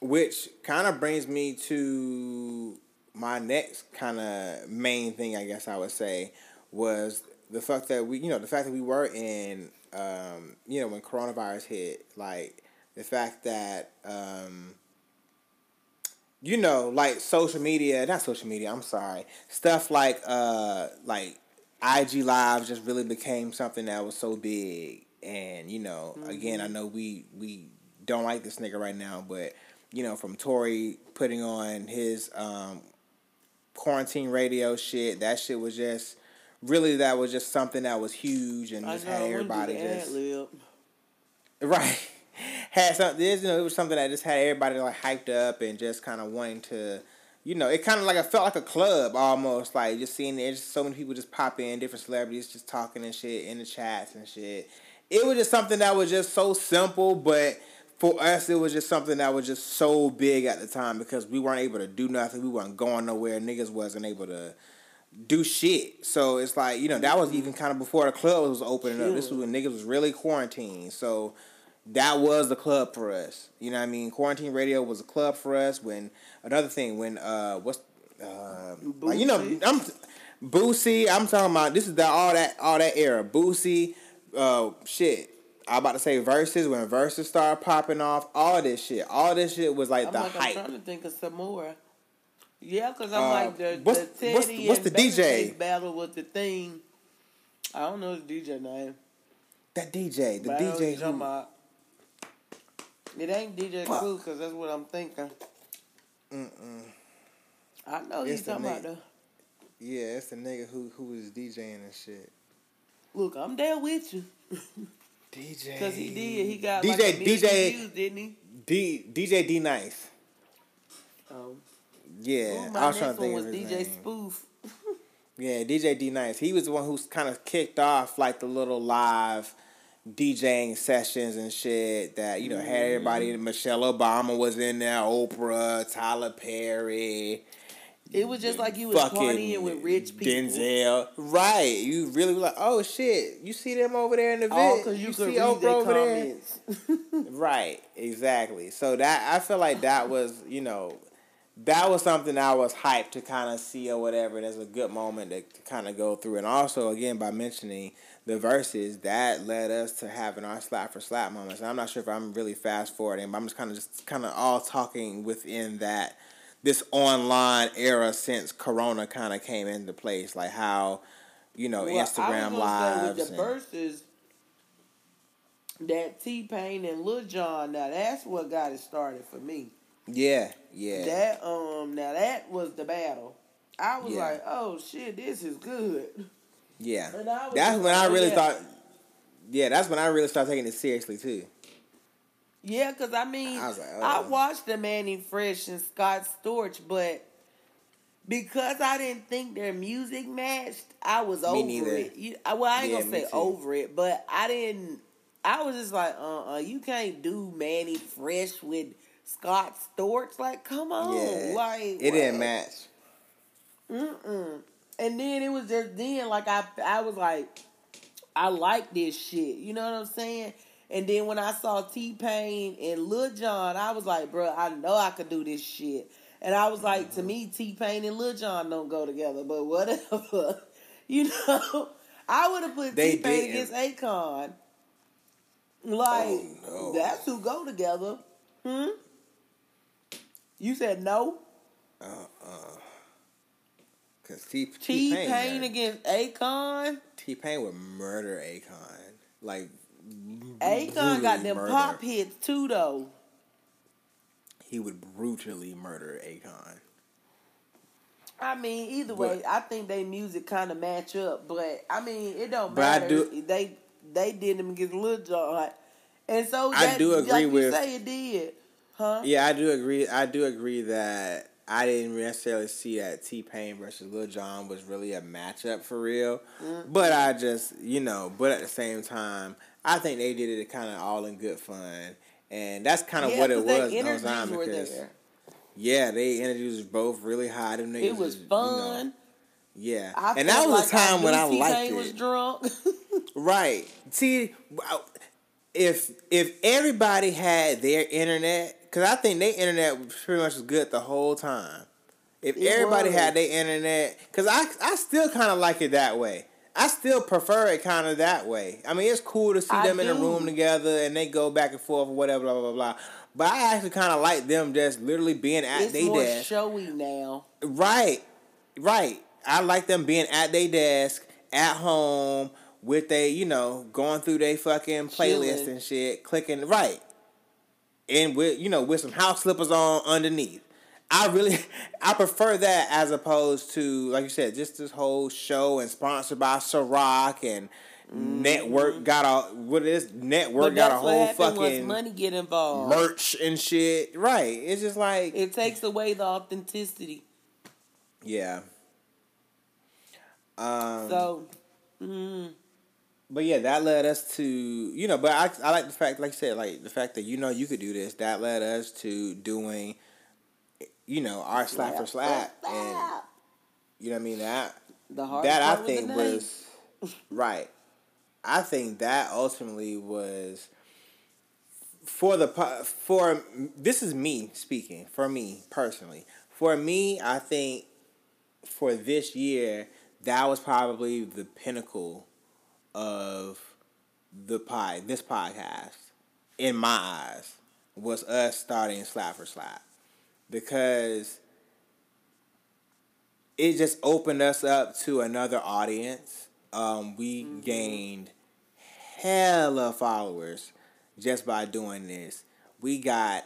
which kind of brings me to my next kind of main thing, I guess I would say, was the fact that we, you know, the fact that we were in, um, you know, when coronavirus hit, like the fact that, um, you know, like social media, not social media, I'm sorry, stuff like, uh, like IG Live just really became something that was so big. And, you know, again, I know we, we don't like this nigga right now, but, you know, from Tory putting on his, um, quarantine radio shit, that shit was just, really that was just something that was huge and just know. had I wanna do everybody just ad-lib. right [laughs] had something. This, you know, it was something that just had everybody like hyped up and just kind of wanting to, you know, it kind of like it felt like a club almost. Like just seeing there's just so many people just pop in, different celebrities just talking and shit in the chats and shit. It was just something that was just so simple, but for us, it was just something that was just so big at the time because we weren't able to do nothing. We weren't going nowhere. Niggas wasn't able to do shit. So it's like, you know, that was even kind of before the club was opening up. This was when niggas was really quarantined. So that was the club for us. You know what I mean? Quarantine radio was a club for us when another thing when uh what's uh like, you know I'm Boosie, I'm talking about this is the all that all that era. Boosie, uh shit. I about to say Verzuz when Verzuz started popping off, all this shit. All this shit was like I'm the like, I'm trying to think of some more. Yeah, because I'm Uh, like the, what's- the Teddy what's the- what's and the DJ? Battle was the thing. I don't know the DJ name. That DJ, the But I know what DJ who, about. It ain't DJ Fuck. Clue because that's what I'm thinking. Mm mm. I know It's he's the talking about though. yeah, it's the nigga who who was DJing and shit. Look, I'm there with you DJ. because [laughs] he did. He got DJ like DJ views, didn't he? D DJ D Nice. Um, Yeah, ooh, I my was trying to think one was DJ name. Spoof. Yeah, DJ D Nice. He was the one who's kind of kicked off like the little live DJing sessions and shit that you know had everybody. Mm-hmm. Michelle Obama was in there, Oprah, Tyler Perry. It was just like you was partying with rich people. Denzel. Right. You really were like, oh shit, you see them over there in the vid. because you, you could see read Oprah over there. [laughs] Right, exactly. So that I feel like that was, you know, that was something I was hyped to kind of see or whatever. There's a good moment to, to kind of go through, and also again by mentioning the Verzuz that led us to having our slap for slap moments. And I'm not sure if I'm really fast forwarding, but I'm just kind of just kind of all talking within that this online era since Corona kind of came into place, like how you know Well, Instagram was gonna say lives. with the and- Verzuz that T Pain and Lil Jon. Now that's what got it started for me. Yeah, yeah. That um, now that was the battle. I was Yeah. like, oh shit, this is good. Yeah, I that's just when I really yeah. thought. Yeah, that's when I really started taking it seriously too. Yeah, because I mean, I like, I oh. watched the Manny Fresh and Scott Storch, but because I didn't think their music matched, I was over neither. it. You, I- well, I ain't Yeah, gonna say over it, but I didn't. I was just like, uh, uh you can't do Manny Fresh with Scott Storch. Like, come on, yeah, like it didn't match. Mm-mm. And then it was just then, like I, I was like, I like this shit. You know what I'm saying? And then when I saw T Pain and Lil Jon, I was like, bro, I know I could do this shit. And I was like, to me, T Pain and Lil Jon don't go together, but whatever. [laughs] you know, I would have put T Pain against Akon. Like, Oh, no. that's who go together. Hmm? You said no? Uh uh. Cause T T Pain against Akon? T Pain would murder Akon. Like Akon got them murder. pop hits too, though. He would brutally murder Akon. I mean, either But- way, I think they music kind of match up. But I mean, it don't But I matter. do- They they did them against Lil Jon, and so I that, do agree like with- you say it did, huh? Yeah, I do agree. I do agree that I didn't necessarily see that T Pain versus Lil Jon was really a matchup for real. Mm-hmm. But I just, you know, but at the same time, I think they did it kind of all in good fun, and that's kind of Yeah, what it was. energies time because there. yeah, they energies was both really high. Them niggas It was is, you know, fun. yeah, I and that was like a time I when I liked T-Pain it. was drunk. [laughs] Right. See, if if everybody had their internet, because I think their internet was pretty much was good the whole time. If It everybody was. had their internet, because I I still kind of like it that way. I still prefer it kind of that way. I mean, it's cool to see I them in a room together and they go back and forth or whatever, blah blah blah. But I actually kind of like them just literally being at it's their more desk. showy now. Right, right. I like them being at their desk at home with they, you know, going through their fucking playlist Chilling. and shit, clicking right, and with you know with some house slippers on underneath. I really, [laughs] I prefer that as opposed to like you said, just this whole show and sponsored by Ciroc and network got a what is network got a whole fucking money get involved. merch and shit. Right. It's just like It takes away the authenticity. yeah. Um, So, mm, But yeah, that led us to you know. But I I like the fact, like I said, like the fact that you know you could do this. That led us to doing, you know, our slap for slap, and you know what I mean. That the hard that I part was think was [laughs] right. I think that ultimately was for the for this is me speaking for me personally. For me, I think for this year that was probably the pinnacle of the pie this podcast in my eyes was us starting slap for slap. Because it just opened us up to another audience. Um, we gained hella followers just by doing this. We got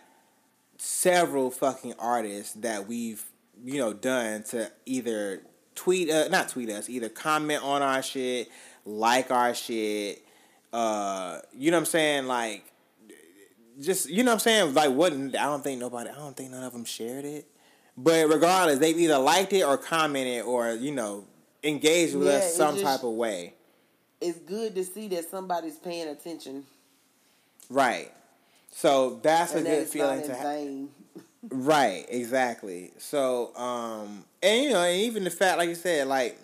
several fucking artists that we've you know done to either tweet uh, not tweet us either comment on our shit like our shit uh you know what i'm saying like just you know what i'm saying like what i don't think nobody i don't think none of them shared it but regardless they've either liked it or commented or you know engaged with Yeah, us some just- type of way It's good to see that somebody's paying attention. right so that's a that good feeling to have. [laughs] Right, exactly. So, um, and you know, and even the fact, like you said, like,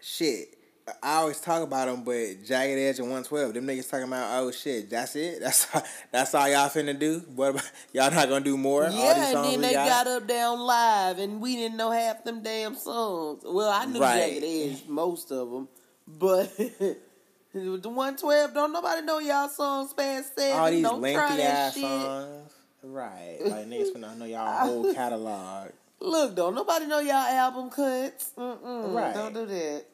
shit, I always talk about them, but Jagged Edge and One Twelve, them niggas talking about, oh shit, that's it, [laughs] that's all, that's all y'all finna do. What about, [laughs] y'all not gonna do more? Yeah, and then they got? got up down live, and we didn't know half them damn songs. Well, I knew Right. Jagged Edge, most of them, but [laughs] the one twelve don't nobody know y'all songs past seven. all these don't lengthy ass shit. songs. Right, like niggas finna know y'all whole catalog. Look, don't nobody know y'all album cuts. Mm-mm, Right. Don't do that.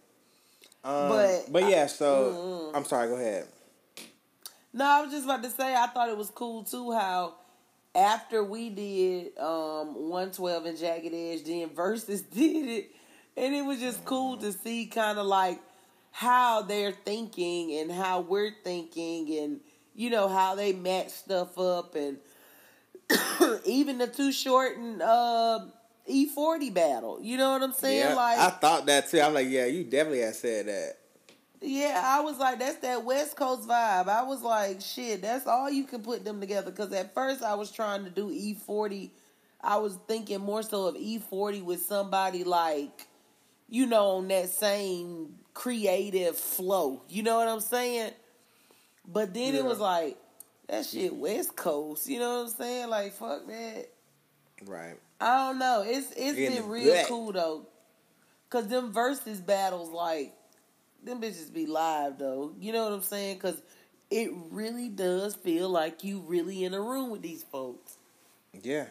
Um, But- but yeah, so I'm sorry. Go ahead. No, I was just about to say I thought it was cool too how after we did um 112 and Jagged Edge, then Verzuz [laughs] did it. And it was just cool to see kind of like how they're thinking and how we're thinking and you know how they match stuff up and [coughs] even the too short and uh E40 battle. You know what I'm saying? Yeah, like I thought that too. I'm like, yeah, you definitely had said that. Yeah, I was like, that's that West Coast vibe. I was like, shit, that's all you can put them together. Because at first I was trying to do E40. I was thinking more so of E40 with somebody like, you know, on that same creative flow. You know what I'm saying? But then it was like, that shit West Coast. You know what I'm saying? Like, fuck that. Right. I don't know. It's it's been real gut. cool though, cause them Verzuz battles like them bitches be live though. You know what I'm saying? Cause it really does feel like you really in a room with these folks, Yeah,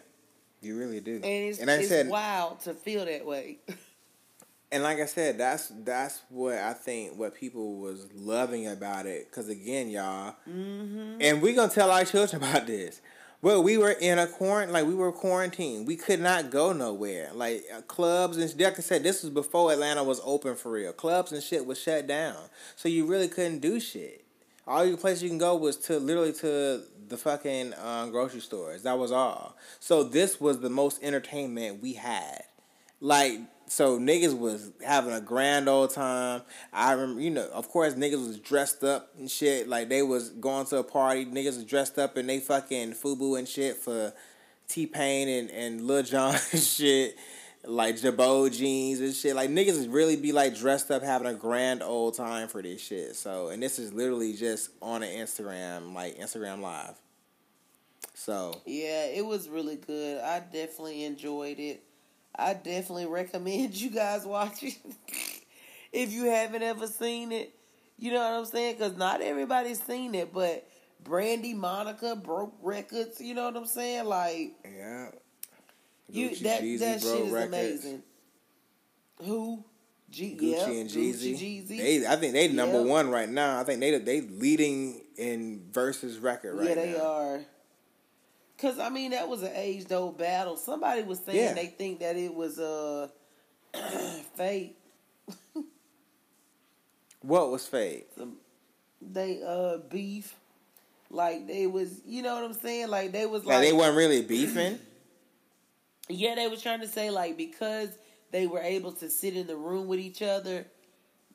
you really do. and it's and like I said, wild to feel that way. [laughs] and like I said, that's that's what I think what people was loving about it. Cause again, y'all, mm-hmm. and we gonna tell our children [laughs] about this. Well, we were in a quarantine, like we were quarantined. We could not go nowhere. Like uh, clubs and like I said, this was before Atlanta was open for real. Clubs and shit was shut down, so you really couldn't do shit. All you place you can go was to literally to the fucking uh, grocery stores. That was all. So this was the most entertainment we had. Like so, niggas was having a grand old time. I remember, you know, of course, niggas was dressed up and shit. Like they was going to a party. Niggas was dressed up and they fucking FUBU and shit for T Pain and and Lil Jon [laughs] and shit. Like Girbaud jeans and shit. Like niggas really be like dressed up having a grand old time for this shit. So and this is literally just on an Instagram, like Instagram live. So yeah, it was really good. I definitely enjoyed it. I definitely recommend you guys watch it [laughs] if you haven't ever seen it. You know what I'm saying? Because not everybody's seen it, but Brandy Monica broke records. You know what I'm saying? Like yeah. you Gucci, that Jeezy that shit is records. amazing. Who? G- Gucci yeah, and Gucci, Jeezy. Jeezy. They, I think they number one right now. I think they they leading in Verzuz record right yeah, they now. are. Cause I mean that was an age old battle. Somebody was saying Yeah. they think that it was uh [clears throat] fake. What was fake? They uh beef. Like they was, you know what I'm saying? Like they was Like like, they weren't really beefing. [clears throat] yeah, they was trying to say like because they were able to sit in the room with each other,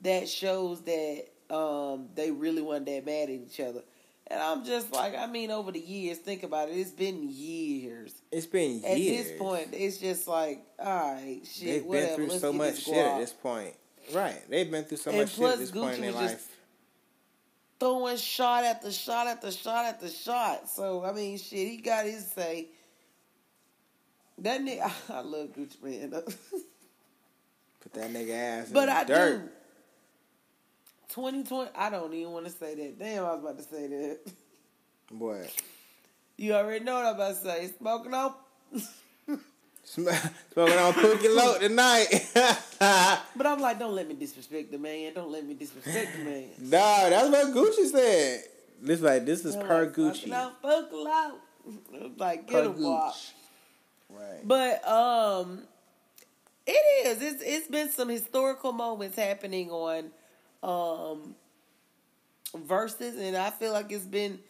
that shows that um they really weren't that mad at each other. And I'm just like, I mean, over the years, think about it. It's been years. It's been years. At this point, it's just like, all right, shit, they've whatever. been through let's so much shit at this point. Right, they've been through so And much shit at this point in their life. throwing shot after shot after shot after shot. So I mean, shit, he got his say. That nigga, [laughs] I love Gucci Mane, [laughs] Put that nigga ass in but the I dirt. do. Twenty twenty, I don't even want to say that. Damn, I was about to say that. Boy, You already know what I'm about to say. Smoking on. [laughs] Sm- smoking on Pookie [laughs] Lote tonight. [laughs] But I'm like, don't let me disrespect the man. Don't let me disrespect the man. nah, that's what Gucci said. This like this is I'm per like, Gucci. Out, fucking out. Like, get Bob. Gucci. Right. But um, it is. It's it's been some historical moments happening on um Verzuz, and I feel like it's been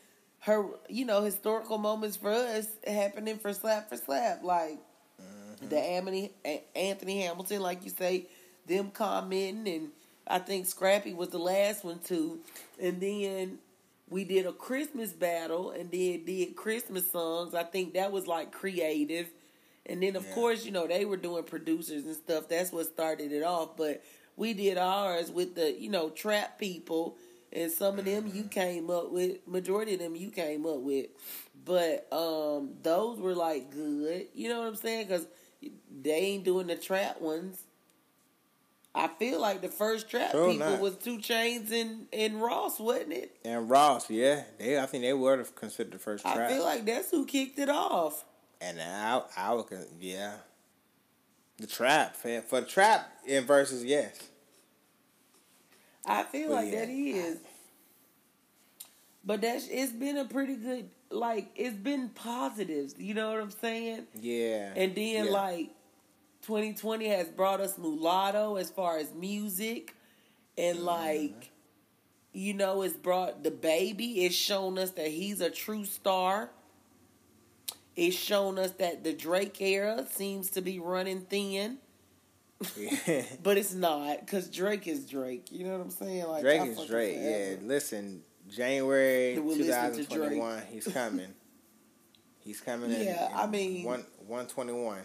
her, you know, historical moments for us happening for slap for slap, like the Anthony Anthony Hamilton, like you say, them commenting, and I think Scrappy was the last one too, and then. We did a Christmas battle and then did Christmas songs. I think that was like creative. And then of Yeah. course, you know, they were doing producers and stuff. That's what started it off. But we did ours with the, you know, trap people. And some of them you came up with, majority of them you came up with. But um those were like good. You know what I'm saying? Because they ain't doing the trap ones. I feel like the first trap people not. was 2 Chainz and, and Ross, wasn't it? And Ross, yeah, they I think they have considered the first I feel like that's who kicked it off. and I, I would, yeah, the trap for the trap in Verzuz, yes. I feel But like yeah. that is. But that's it's been a pretty good like it's been positives, you know what I'm saying? Yeah. And then Yeah. like 2020 has brought us mulatto as far as music and Mm-hmm. like you know it's brought the baby it's shown us that he's a true star it's shown us that the drake era seems to be running thin [laughs] but it's not because drake is drake you know what i'm saying like Drake I is Drake. him Yeah, listen, January We'll 2021, he's coming. He's coming in. Yeah, in I mean- one one twenty one.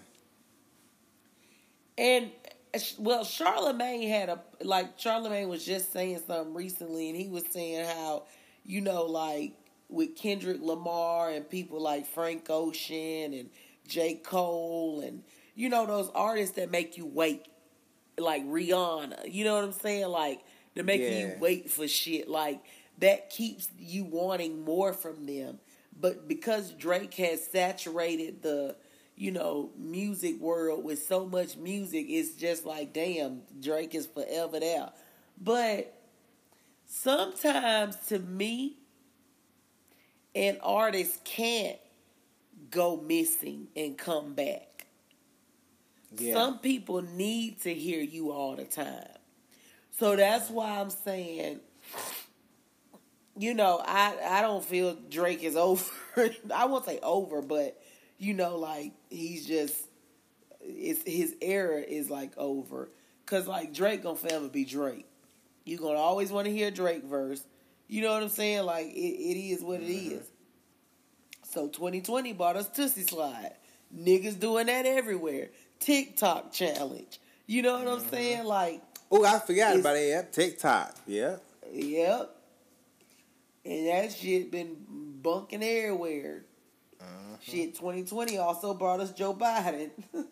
And uh, well, Charlemagne had a like Charlemagne was just saying something recently, and he was saying how you know like with Kendrick Lamar and people like Frank Ocean and J Cole and you know those artists that make you wait, like Rihanna. You know what I'm saying? Like to make you Yeah. wait for shit like that keeps you wanting more from them. But because Drake has saturated the you know, music world with so much music, it's just like, damn, Drake is forever there. But sometimes to me, an artist can't go missing and come back. Yeah. Some people need to hear you all the time. So that's why I'm saying, you know, I I don't feel Drake is [laughs] over. I won't say over, but you know, like he's just it's his era is like over. Cause like Drake gonna forever be Drake. You gonna always want to hear Drake verse. You know what I'm saying? Like it, it is what it mm-hmm. is. So 2020 bought us Toosie Slide. Niggas doing that everywhere. TikTok challenge. You know what I'm mm-hmm. saying? Like, Oh, I forgot about that TikTok. Yeah. yep. And that shit been bunking everywhere. Mm-hmm. Shit, 2020 also brought us Joe Biden. [laughs]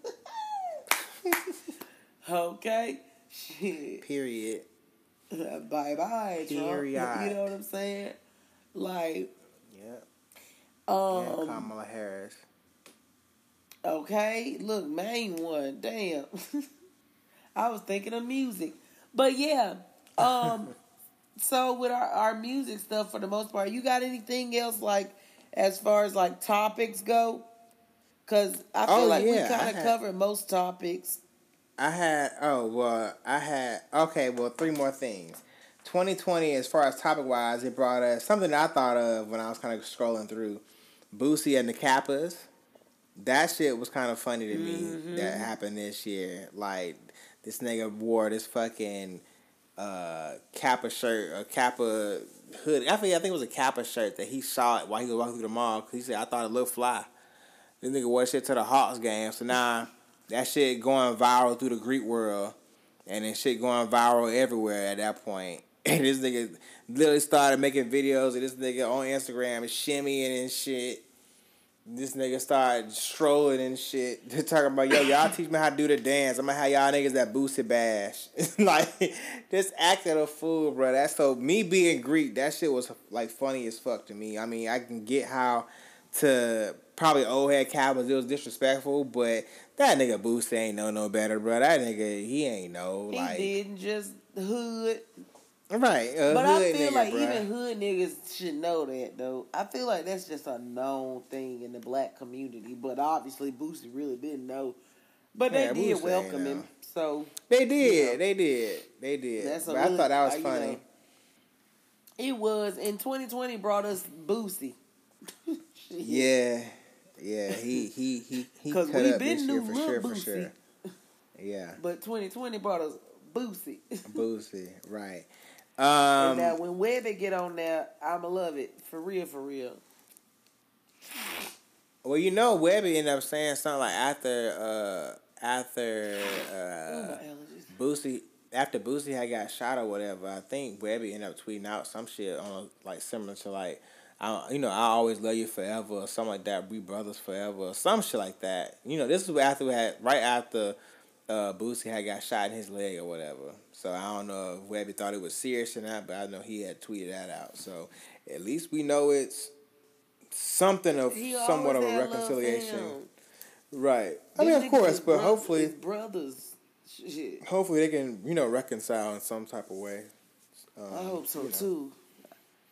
okay. Shit. Period. Uh, bye bye, Trump. Period. You know what I'm saying? Like, Yeah. um, and Kamala Harris. Okay, look, main one. Damn. [laughs] I was thinking of music. But yeah. Um [laughs] so with our, our music stuff for the most part, you got anything else like as far as like topics go? Cause I feel Oh, like yeah, we kinda had- covered most topics. I had oh well I had okay well three more things. 2020, as far as topic wise, it brought us something I thought of when I was kind of scrolling through Boosie and the Kappas. That shit was kind of funny to me Mm-hmm. that happened this year. Like, this nigga wore this fucking uh, Kappa shirt, a Kappa hood. I think, I think it was a Kappa shirt that he saw it while he was walking through the mall. Cause he said, I thought it looked fly. This nigga wore shit to the Hawks game. So now that shit going viral through the Greek world. And then shit going viral everywhere at that point. [laughs] And this nigga literally started making videos of this nigga on Instagram and shimmying and shit. This nigga started strolling and shit. [laughs] Talking about, yo, y'all teach me how to do the dance. I'm gonna have y'all niggas that boosted bash. [laughs] like, just acting a fool, bro. That's so, me being Greek, that shit was like funny as fuck to me. I mean, I can get how to probably old head Cowboys, it was disrespectful, but that nigga Boosie ain't know no better, bro. That nigga, he ain't know. He like, didn't just hood. Right. A But I feel nigga, like bruh. even hood niggas should know that though. I feel like that's just a known thing in the black community. But obviously Boosie really didn't know. But they Yeah, did Boosie welcome him. So They did. you know. They did. They did. That's a but I thought that was uh, funny. know, it was in 2020 brought us Boosie. [laughs] Yeah. Yeah. He he he he [laughs] 'Cause cut we up been this year for sure. For sure. Yeah. [laughs] But 2020 brought us Boosie. Boosie. Right. And Um. now when Webbie get on there, I'ma love it. For real, for real. Well, you know, Webbie ended up saying something like after uh after uh. Boosie after Boosie had got shot or whatever, I think Webbie ended up tweeting out some shit on like similar to like, I you know I always love you forever or something like that. We brothers forever or some shit like that. You know this is after we had right after uh, Boosie had got shot in his leg or whatever. So I don't know if Webbie thought it was serious or not, but I know he had tweeted that out. So at least we know it's something of He somewhat of a had love for reconciliation. Right. I mean, of course, but hopefully brothers. Shit. hopefully they can you know reconcile in some type of way. Um, I hope so you know. too.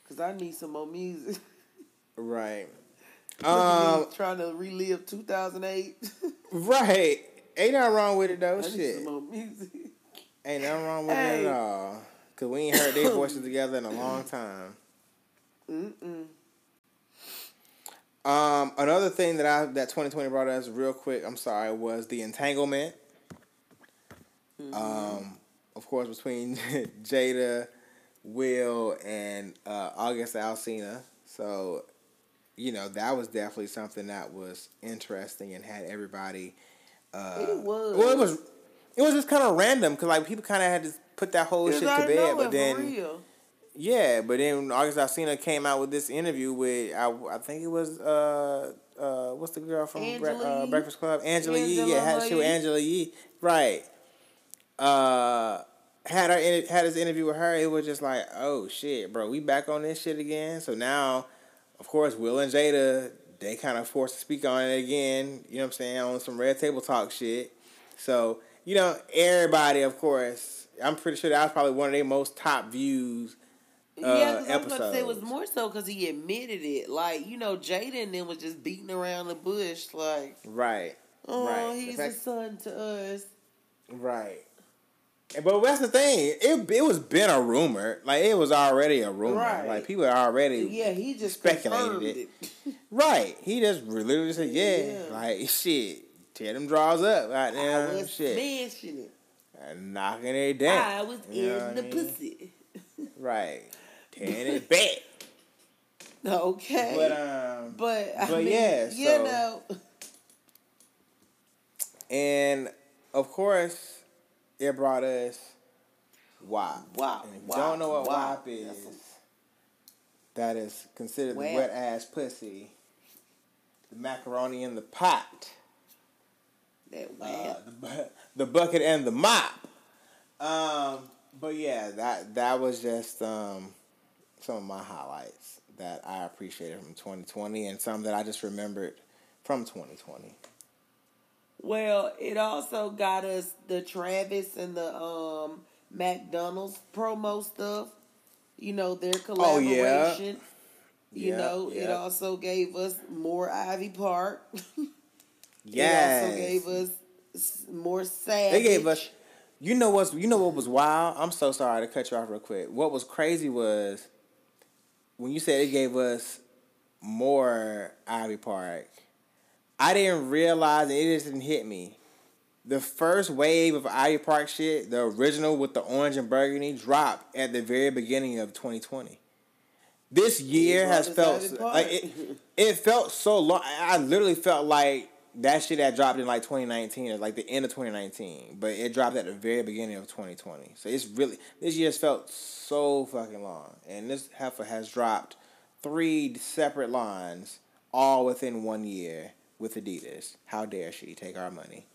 Cause I need some more music. Right. [laughs] Look at me Um. trying to relive 2008. [laughs] Right. Ain't nothing wrong with it though. I need Shit. some more music. Ain't nothing wrong with it at all. Cause we ain't heard their [laughs] voices together in a long time. Mm-mm. Um. Another thing that I that 2020 brought us real quick. I'm sorry was the entanglement. Um. Of course, between [laughs] Jada, Will, and uh, August Alsina. So, you know, that was definitely something that was interesting and had everybody. Uh, It was. Well, it was. It was just kind of random because like people kind of had to put that whole shit I to bed, but then real. yeah, but then August Alsina came out with this interview with I, I think it was uh uh what's the girl from Bre- uh, Breakfast Club? Angela, Yee Angela yeah had she with Angela Yee. Right. Uh had her had his interview with her it was just like oh shit bro we back on this shit again. So now of course Will and Jada they kind of forced to speak on it again you know what I'm saying on some red table talk shit. So you know everybody of course I'm pretty sure that was probably one of their most top views yeah, uh, because I was gonna say it was more so because he admitted it. Like you know, Jaden them was just beating around the bush. Like, Right. oh, Right. he's The a son to us. Right. But that's the thing. It it was been a rumor. Like it was already a rumor. Right. Like people already Yeah, he just speculated it. it. [laughs] Right. He just literally said, [laughs] yeah, Yeah. like [laughs] shit. Tear them draws up right I now. was Shit. smashing it. And knocking it down. I was You in the I mean? pussy. Right. Tearing it [laughs] back. Okay. But um But I but mean, yeah, you know, and of course it brought us WAP. WAP, And if you don't know what WAP. WAP is, That's that is considered the wet ass pussy. The macaroni in the pot. That Uh, the, the bucket and the mop. Um, but yeah, that that was just um, some of my highlights that I appreciated from 2020 and some that I just remembered from 2020. Well, it also got us the Travis and the um McDonald's promo stuff. You know their Oh, yeah. collaboration. You Yeah, know, it also gave us more Ivy Park. [laughs] It also gave us more Savage. They gave us You know what's you know what was wild? I'm so sorry to cut you off real quick. What was crazy was when you said it gave us more Ivy Park. I didn't realize and it just didn't hit me. The first wave of Ivy Park shit, the original with the orange and burgundy, dropped at the very beginning of 2020. This year has felt like it. It felt so long. I literally felt like that shit had dropped in like 2019 or like the end of 2019, but it dropped at the very beginning of 2020. So it's really this year's felt so fucking long, and this heifer has dropped three separate lines all within one year with Adidas. How dare she take our money?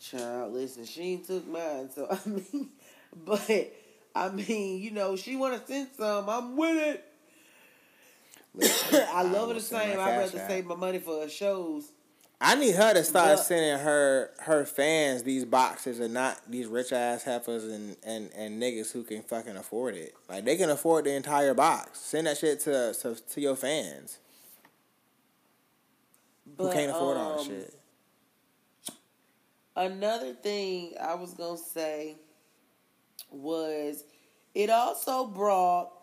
Child, listen, she took mine, so [laughs] I mean, but I mean, you know, she want to send some. I'm with it. Listen, [coughs] I love her the same. I'd rather save my money for her shows. I need her to start But- sending her her fans these boxes and not these rich ass heifers and, and, and niggas who can fucking afford it. Like they can afford the entire box. Send that shit to to, to your fans But, who can't afford all um, this shit. Another thing I was gonna say was it also brought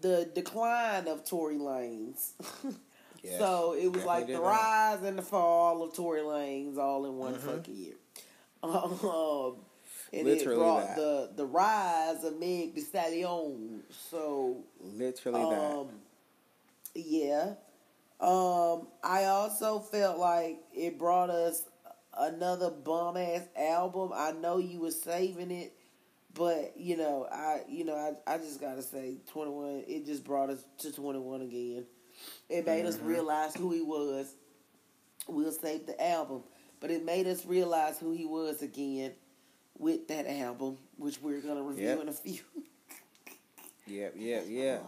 the decline of Tory Lanez. [laughs] Yes, so it was like the that. rise and the fall of Tory Lanez all in one Mm-hmm. fucking year. [laughs] Um, and Literally it brought that. the the rise of Meg Thee Stallion. So Literally um, yeah. Um, I also felt like it brought us another bum ass album. I know you were saving it, but you know, I you know, I, I just gotta say twenty one it just brought us to twenty one again. It made us realize who he was. We'll save the album. But it made us realize who he was again with that album, which we're gonna review Yep. in a few. [laughs] Yep, yep, yep.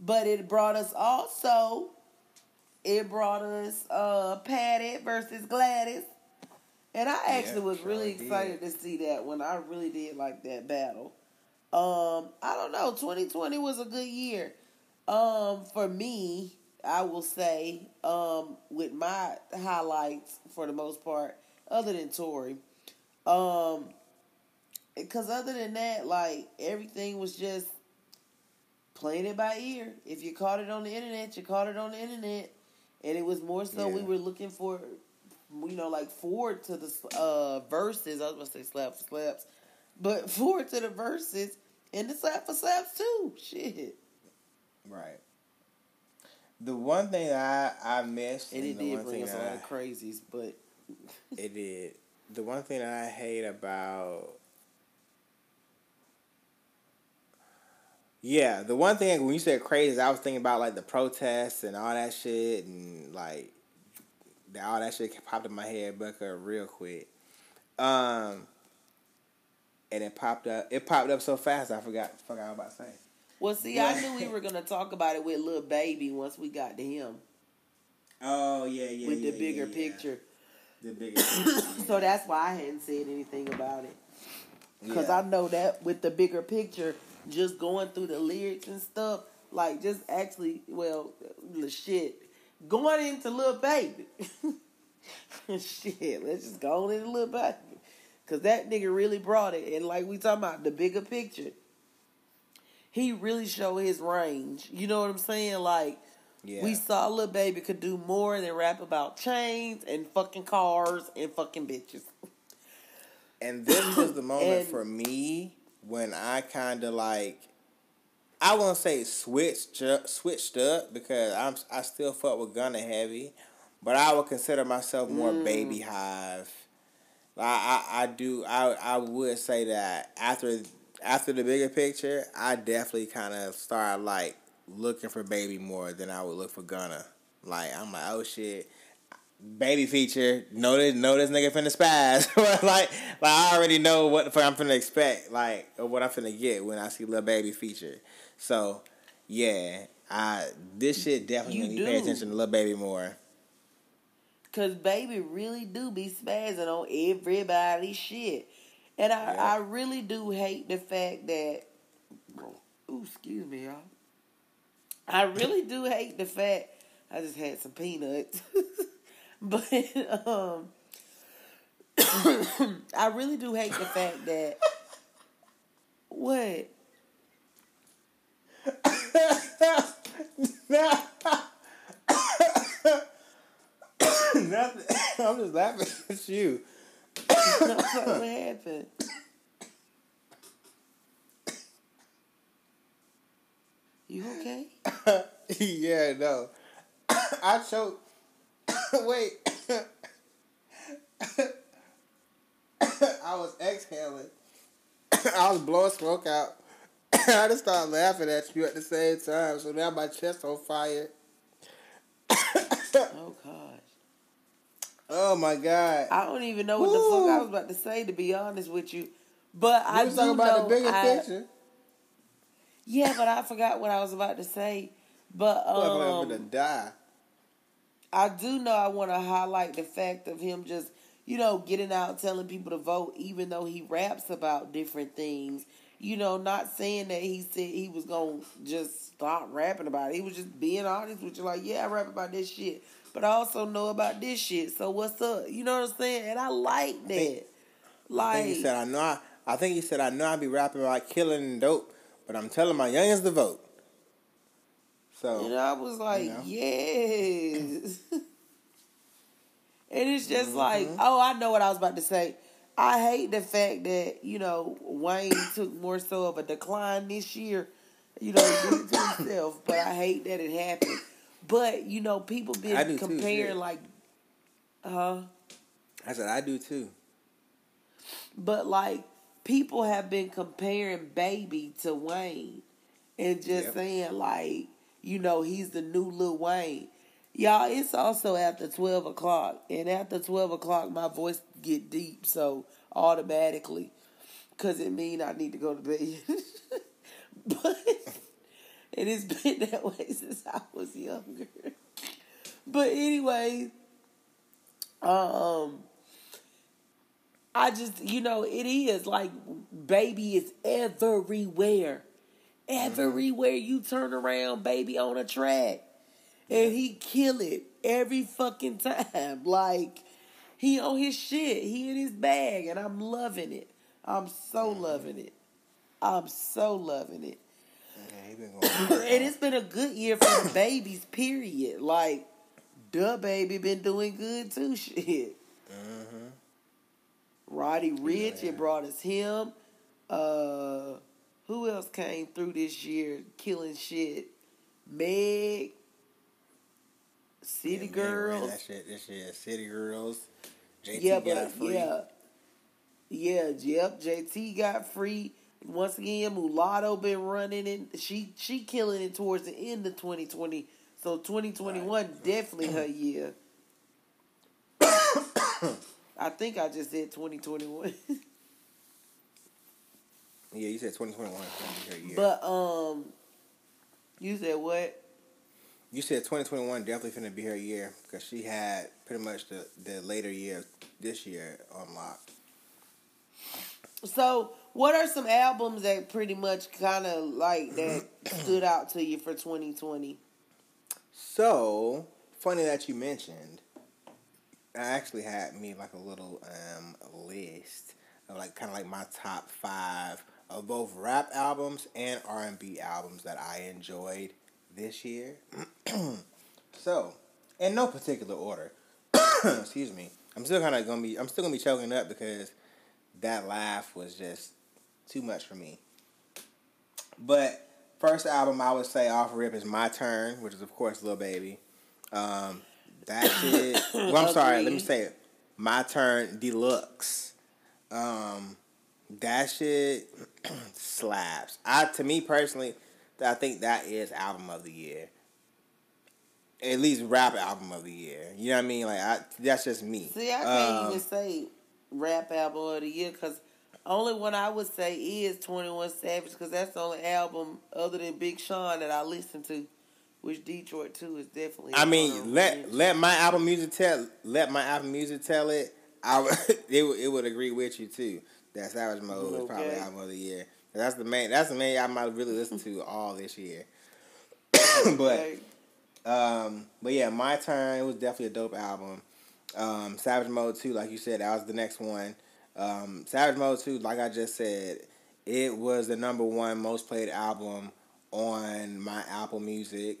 But it brought us also, it brought us uh Patti versus Gladys. And I actually Yeah, was sure really did. excited to see that one. I really did like that battle. Um, I don't know, 2020 was a good year. Um, for me, I will say, um, with my highlights for the most part, other than Tory. Um, because other than that, like everything was just playing it by ear. If you caught it on the internet, you caught it on the internet, and it was more so we were looking for, you know, like forward to the uh Verzuz. I was gonna say slap for slaps, but [laughs] forward to the Verzuz and the slap for slaps too. Shit, Right. The one thing that I, I missed, and and it did bring us a lot of crazies, but [laughs] It did. The one thing that I hate about Yeah, the one thing when you said crazy, I was thinking about like the protests and all that shit and like all that shit popped in my head uh, real quick. Um and it popped up it popped up so fast I forgot fuck I was about to say. well, see, I knew we were gonna talk about it with little baby once we got to him Oh yeah, yeah. with the yeah, bigger yeah, yeah. picture. The bigger [coughs] So that's why I hadn't said anything about it. Because Yeah. I know that with the bigger picture, just going through the lyrics and stuff, like just actually, well, the shit, going into little Baby. [laughs] shit, let's just go on into little Baby. Because that nigga really brought it. And like we talking about, the bigger picture, he really showed his range. You know what I'm saying? Like, Yeah. we saw Lil Baby could do more than rap about chains and fucking cars and fucking bitches. And this was the [coughs] moment And- for me when I kind of like, I won't say switched up, switched up because I'm I still fuck with Gunna heavy, but I would consider myself more Mm. Baby Hive. I, I I do I I would say that after after the bigger picture, I definitely kind of started like looking for Baby more than I would look for Gunna. Like I'm like, oh shit, baby feature. Know this, know this nigga finna spaz. [laughs] like, like I already know what the fuck I'm finna expect, like or what I'm finna get when I see little baby feature. So, yeah, I this shit definitely You made me pay attention to little baby more. Cause baby really do be spazzing on everybody's shit. And I, Yeah. I really do hate the fact that ooh, excuse me, y'all. I really do hate the fact I just had some peanuts. [laughs] but um [coughs] I really do hate the fact that what Nothing. [coughs] I'm just laughing at you. what happened? You okay? [coughs] yeah, no. [coughs] I choked. Wait. I was exhaling. I was blowing smoke out. [laughs] I just started laughing at you at the same time. So now my chest on fire. Oh gosh. [coughs] Oh my god. I don't even know what the fuck I was about to say to be honest with you. But I was talking about know the bigger I- picture. Yeah, but I forgot what I was about to say. But I'm gonna um, die. I do know I want to highlight the fact of him just, you know, getting out telling people to vote, even though he raps about different things. You know, not saying that he said he was gonna just stop rapping about it. He was just being honest with you, like, yeah, I rap about this shit, but I also know about this shit. So what's up? You know what I'm saying? And I like that. think- I like, think he said I know. I, I think he said I know I'd be rapping about killing dope, but I'm telling my youngins to vote. So And I was like, know? yes. [laughs] and it's just Mm-hmm. like, oh, I know what I was about to say. I hate the fact that, you know, Wayne took more so of a decline this year, you know, due to [coughs] himself, but I hate that it happened. But, you know, people been comparing shit. like uh I said I do too. but like people have been comparing baby to Wayne and just Yep. saying like, you know, he's the new Lil Wayne. Y'all, it's also after twelve o'clock, and after twelve o'clock, my voice get deep, so automatically, cause it mean I need to go to bed. [laughs] but and it's been that way since I was younger. But anyway, um, I just you know it is like baby is everywhere, everywhere you turn around, baby on a track, and he kill it every fucking time. [laughs] Like he on his shit, he in his bag, and I'm loving it. I'm so loving it. I'm so loving it. Yeah, he been going. [clears throat] and it's been a good year for the babies, period. Like, the baby been doing good too, [laughs] shit. Roddy Ricch, it brought us him. Uh, who else came through this year killing shit? Meg, City Yeah, Girls. That shit. This shit. City girls. JT Yeah, got but free. yeah, yeah, yep. JT got free once again. Mulatto been running and she she killing it towards the end of 2020. So 2021 definitely her year. [coughs] I think I just said 2021, Yeah, you said 2021 is gonna be her year. but um, you said what? You said 2021 definitely finna be her year because she had pretty much the the later year this year on lock. So what are some albums that pretty much kind of like that [clears throat] stood out to you for 2020? So funny that you mentioned. I actually had me like a little um list of like kind of like my top five of both rap albums and R and B albums that I enjoyed this year. [clears throat] so, in no particular order. [coughs] excuse me. I'm still kind of gonna be. I'm still gonna be choking up because that laugh was just too much for me. But first album I would say off rip is My Turn, which is of course Lil Baby. Um, that [coughs] shit. well, I'm sorry. Let me say it. My Turn Deluxe. Um, that shit [clears throat] slaps. I to me personally, I think that is album of the year. At least rap album of the year. You know what I mean? Like I, that's just me. See, I can't Um, even say rap album of the year because only one I would say is Twenty One Savage because that's the only album other than Big Sean that I listen to. Which Detroit too is definitely. I mean, let mention. let my album music tell let my album music tell it. I would [laughs] it would, it would agree with you too. That Savage Mode is probably album of the year. That's the main. That's the main I really listened to all this year. [coughs] but um, but yeah, my turn. It was definitely a dope album. Um, Savage Mode 2, like you said, that was the next one. Um, Savage Mode 2, like I just said, it was the number one most played album on my Apple Music.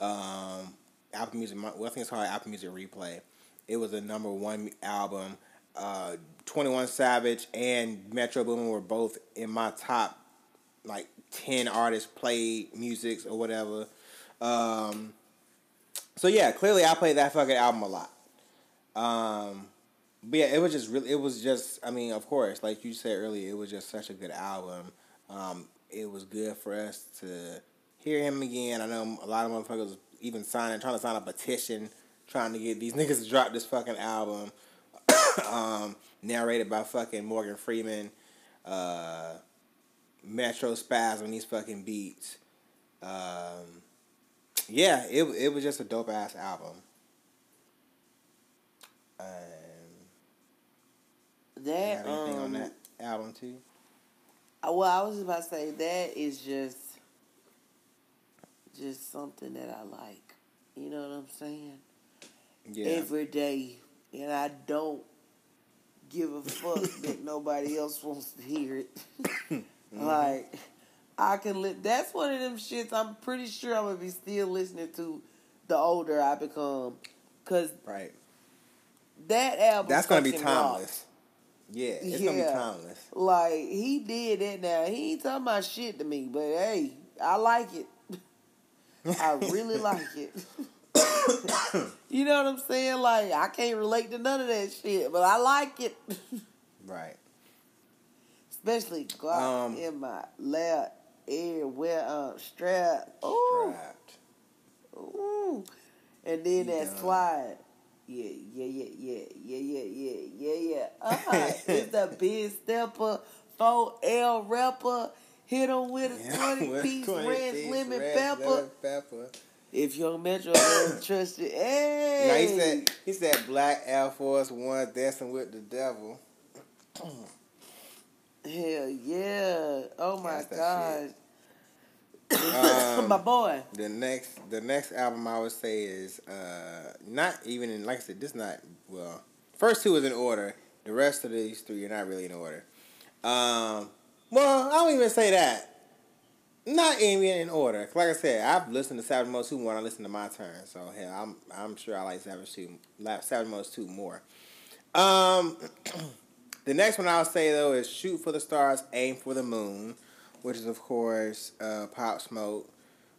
Um, Apple Music, well, I think it's called Apple Music Replay. It was the number one album. Uh, 21 Savage and Metro Boomin were both in my top like 10 artists played musics or whatever. Um, so yeah, clearly I played that fucking album a lot. Um, but yeah, it was just really, it was just, I mean, of course, like you said earlier, it was just such a good album. Um, it was good for us to hear him again. I know a lot of motherfuckers even signing, trying to sign a petition, trying to get these [laughs] niggas to drop this fucking album. [coughs] um, narrated by fucking Morgan Freeman, uh, Metro Spaz on these fucking beats. Um, yeah, it it was just a dope ass album. Um, That anything um, on that album too? Uh, Well, I was just about to say that is just just something that I like. You know what I'm saying? Yeah, Every day, and I don't give a fuck [laughs] that nobody else wants to hear it. [laughs] Mm-hmm. Like I can li- That's one of them shits. I'm pretty sure I'm gonna be still listening to the older I become, cause right. that album. That's gonna be timeless. Yeah, it's gonna be timeless. Like he did that now. He ain't talking about shit to me, but hey, I like it. [laughs] I really like it. [coughs] you know what I'm saying? Like I can't relate to none of that shit, but I like it. [laughs] Right. Especially Glock Um, in my left ear where um strap. Ooh, Trapped. ooh. And then that slide. Yeah, yeah, yeah, yeah, yeah, yeah, yeah, yeah, yeah. Uh-huh. [laughs] it's a big stepper, 4L rapper. Hit him with a [laughs] 20 With piece 20 ranch lemon ranch pepper. lemon pepper. If your Metro it, hey. No, he said he said Black Air Force One dancing with the devil. Hell yeah. Oh my That's gosh. [coughs] Um, my boy. The next, the next album I would say is uh, not even in. Like I said, this not well. First two is in order. The rest of these three are not really in order. Um, well, I don't even say that. Not even in order. Like I said, I've listened to Savage Mode two when I listen to my turn. So hell, I'm I'm sure I like Savage two, Savage Mode two more. Um, [clears throat] the next one I'll say though is Shoot for the Stars, Aim for the Moon, which is of course uh, Pop Smoke.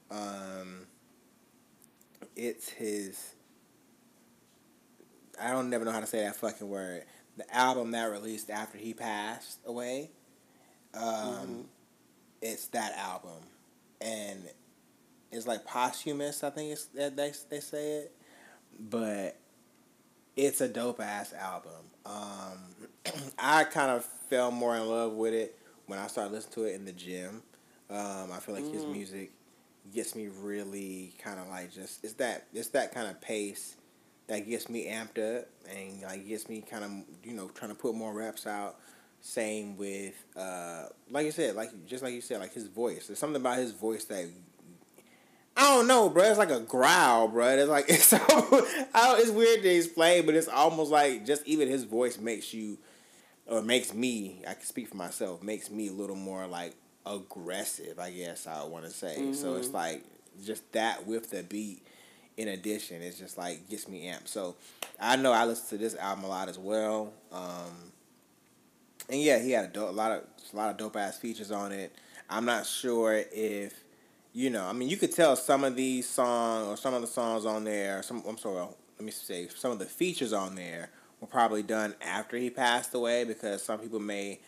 Um, it's his. I don't never know how to say that fucking word. The album that released after he passed away. Um, it's that album, and it's like posthumous. I think it's that they they say it, but it's a dope ass album. Um, [clears throat] I kind of fell more in love with it when I started listening to it in the gym. Um, I feel like his music gets me really kind of like just it's that it's that kind of pace that gets me amped up and like gets me kind of you know trying to put more reps out. Same with uh, like you said, like just like you said, like his voice. There's something about his voice that I don't know, bro. It's like a growl, bro. It's like [laughs] it's so it's weird to explain, but it's almost like just even his voice makes you or makes me. I can speak for myself. Makes me a little more like aggressive. I guess I want to say. So it's like just that with the beat. In addition, it's just like gets me amped. So I know I listen to this album a lot as well. Um, and yeah, he had a, a lot of a lot of dope ass features on it. I'm not sure if you know. I mean, you could tell some of these songs or some of the songs on there. Some I'm sorry. Let me say some of the features on there were probably done after he passed away because some people may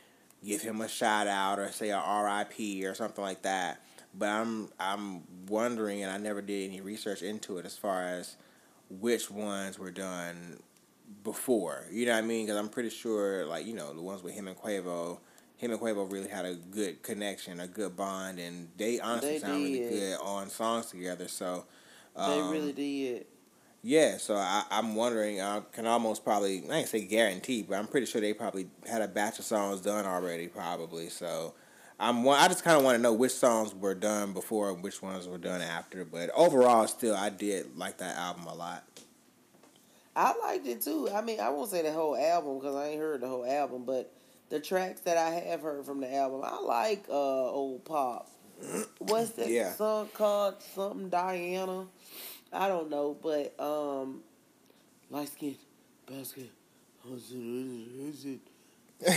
give him a shout out or say a R.I.P. or something like that. But I'm I'm wondering, and I never did any research into it as far as which ones were done before. You know what I mean? Because I'm pretty sure, like you know, the ones with him and Quavo, him and Quavo really had a good connection, a good bond, and they honestly They sound really good on songs together. So, They um, really did. yeah. So I, I'm wondering. I can almost probably I ain't say guarantee, but I'm pretty sure they probably had a batch of songs done already, probably. So. I'm one. I just kind of want to know which songs were done before and which ones were done after. But overall, still, I did like that album a lot. I liked it too. I mean, I won't say the whole album because I ain't heard the whole album, but the tracks that I have heard from the album, I like uh old pop. What's that Yeah. song called? Something Diana. I don't know, but um, light skin basket. [laughs]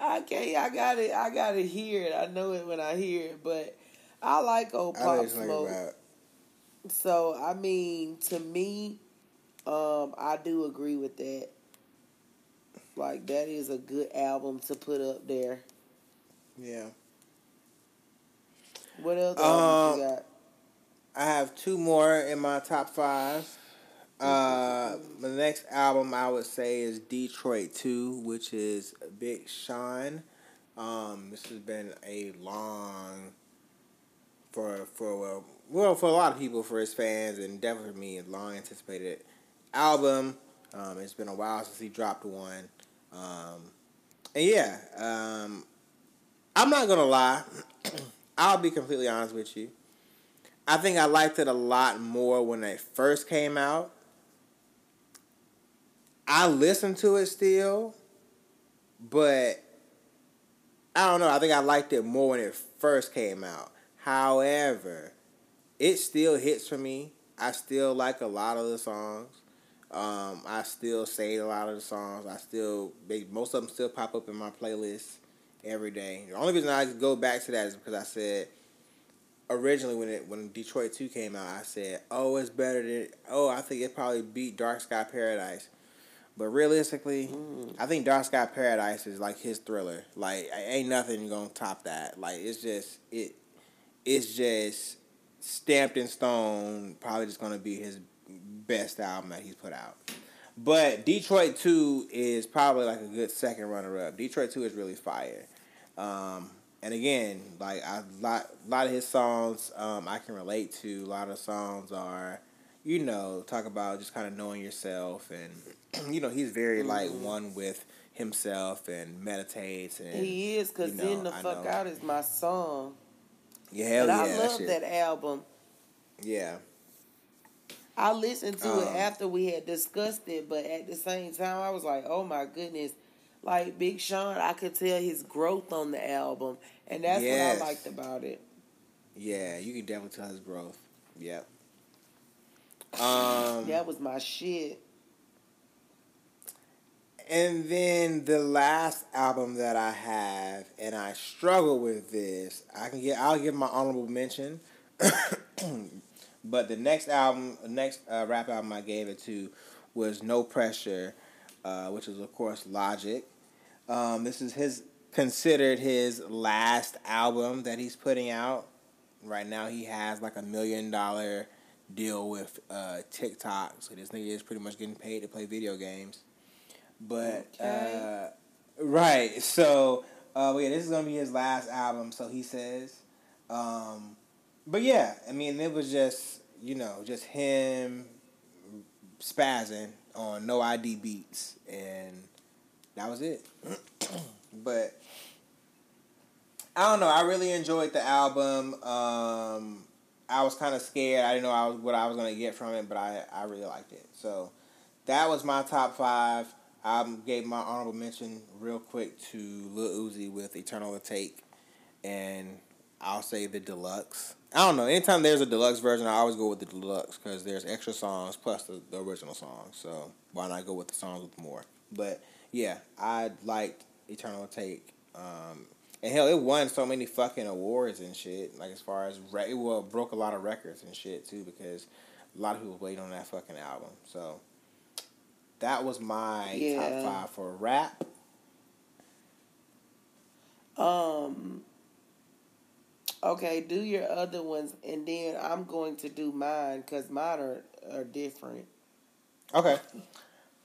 I can't. I got it. I gotta hear it. I know it when I hear it, but I like old pop smoke. So I mean, to me, um, I do agree with that. Like that is a good album to put up there. Yeah. What else Um, you got? I have two more in my top five. Uh, the next album I would say is Detroit Two, which is Big Sean. Um, this has been a long for for well, for a lot of people, for his fans, and definitely for me, a long anticipated album. Um, it's been a while since he dropped one. Um, and yeah, um, I'm not gonna lie. [clears throat] I'll be completely honest with you. I think I liked it a lot more when it first came out. I listen to it still, but I don't know. I think I liked it more when it first came out. However, it still hits for me. I still like a lot of the songs. Um, I still say a lot of the songs. I still they, most of them still pop up in my playlist every day. The only reason I go back to that is because I said originally when it when Detroit Two came out, I said, "Oh, it's better than oh, I think it probably beat Dark Sky Paradise." But realistically, I think Dark Sky Paradise is like his thriller. Like ain't nothing gonna top that. Like it's just it, it's just stamped in stone. Probably just gonna be his best album that he's put out. But Detroit Two is probably like a good second runner up. Detroit Two is really fire. Um, and again, like a lot, lot of his songs, um, I can relate to. A lot of songs are, you know, talk about just kind of knowing yourself, and [clears throat] you know, he's very like one with himself and meditates and He is because you know, "In the I Fuck know. Out" is my song, yeah, hell and yeah, I love that album. Yeah, I listened to it Um, after we had discussed it, but at the same time, I was like, "Oh my goodness!" Like Big Sean, I could tell his growth on the album, and that's Yes. what I liked about it. yeah, you can definitely tell his growth. Yep. Um, That was my shit. And then the last album that I have, and I struggle with this. I can get. I'll give my honorable mention. [coughs] but the next album, next uh, rap album I gave it to was No Pressure, uh, which is of course Logic. Um, this is his considered his last album that he's putting out. Right now, he has like a million dollar deal with uh, TikTok, so this nigga is pretty much getting paid to play video games. But Okay. uh, right, so uh, yeah, this is gonna be his last album, so he says. Um, but yeah, I mean, it was just you know just him spazzing on No I.D. beats, and that was it. [clears throat] but I don't know. I really enjoyed the album. Um, I was kind of scared. I didn't know I was, what I was gonna get from it, but I, I really liked it. So that was my top five. I gave my honorable mention real quick to Lil Uzi with Eternal Atake, and I'll say the deluxe. I don't know. Anytime there's a deluxe version, I always go with the deluxe because there's extra songs plus the, the original song. So why not go with the songs with more? But yeah, I liked Eternal Atake. Um, and hell, it won so many fucking awards and shit. Like as far as re- it well broke a lot of records and shit too because a lot of people wait on that fucking album. So that was my Yeah. top five for rap. Um. Okay, do your other ones, and then I'm going to do mine because mine are, are different. Okay.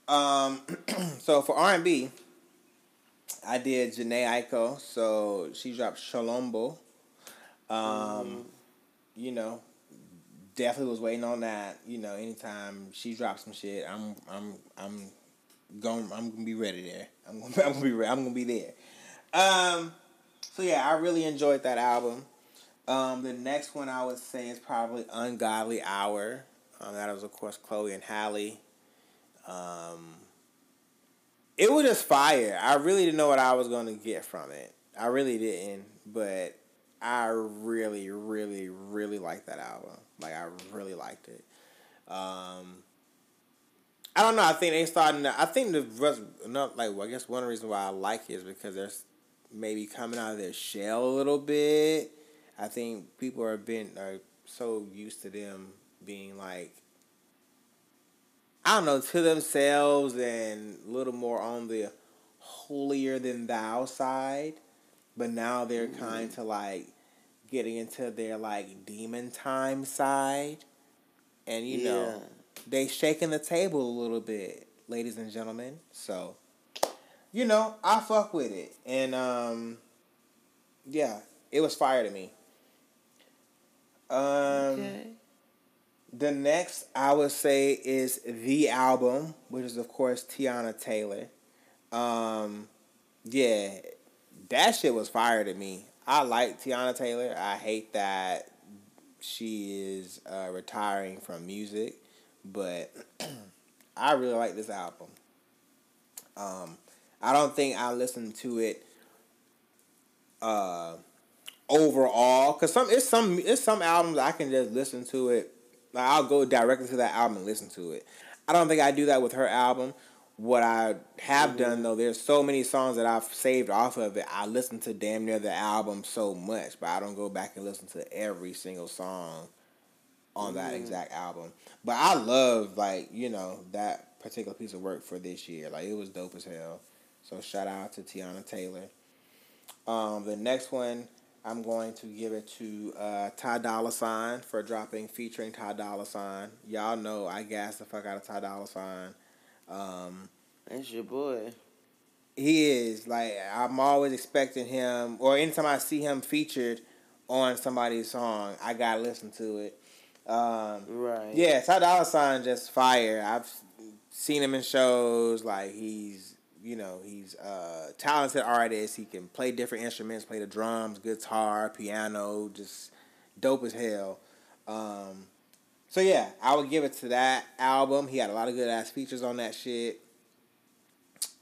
Um, [clears throat] so for R and B, I did Jhené Aiko. So she dropped Chilombo. Um, you know, definitely was waiting on that. You know, anytime she drops some shit, I'm I'm I'm going I'm gonna be ready there. I'm gonna [laughs] I'm gonna be re- I'm gonna be there. Um, so yeah, I really enjoyed that album. Um, the next one I would say is probably Ungodly Hour. Um, that was of course Chloe and Halle. Um, it was just fire. I really didn't know what I was to get from it. I really didn't, but I really, really, really liked that album. Like I really liked it. Um, I don't know. I think they starting. To, I think the rest, not like well, I guess one reason why I like it is because they're maybe coming out of their shell a little bit. I think people are been are so used to them being like I don't know to themselves and a little more on the holier than thou side, but now they're mm. kind to like getting into their like demon time side, and you yeah. know they shaking the table a little bit, ladies and gentlemen. So, you know, I fuck with it, and um, yeah, it was fire to me. Um, okay. The next I would say is the album, which is of course Teyana Taylor. Um, yeah, that shit was fire to me. I like Teyana Taylor. I hate that she is uh, retiring from music, but [clears throat] I really like this album. Um, I don't think I listened to it uh, overall because some it's some it's some albums I can just listen to it. Like I'll go directly to that album and listen to it. I don't think I do that with her album. What I have mm-hmm. done though, there's so many songs that I've saved off of it. I listen to damn near the album so much, but I don't go back and listen to every single song on mm-hmm. that exact album. But I love like you know that particular piece of work for this year. Like it was dope as hell. So shout out to Teyana Taylor. Um, the next one I'm going to give it to uh, Ty Dolla Sign for dropping featuring Ty Dolla Sign. Y'all know I gas the fuck out of Ty Dolla Sign. Um, That's your boy. He is like I'm always expecting him, or anytime I see him featured on somebody's song, I gotta listen to it. Um, right. Yeah, Ty Dolla Sign just fire. I've seen him in shows. Like he's you know, he's a talented artist. He can play different instruments, play the drums, guitar, piano, just dope as hell. Um, so yeah, I would give it to that album. He had a lot of good ass features on that shit.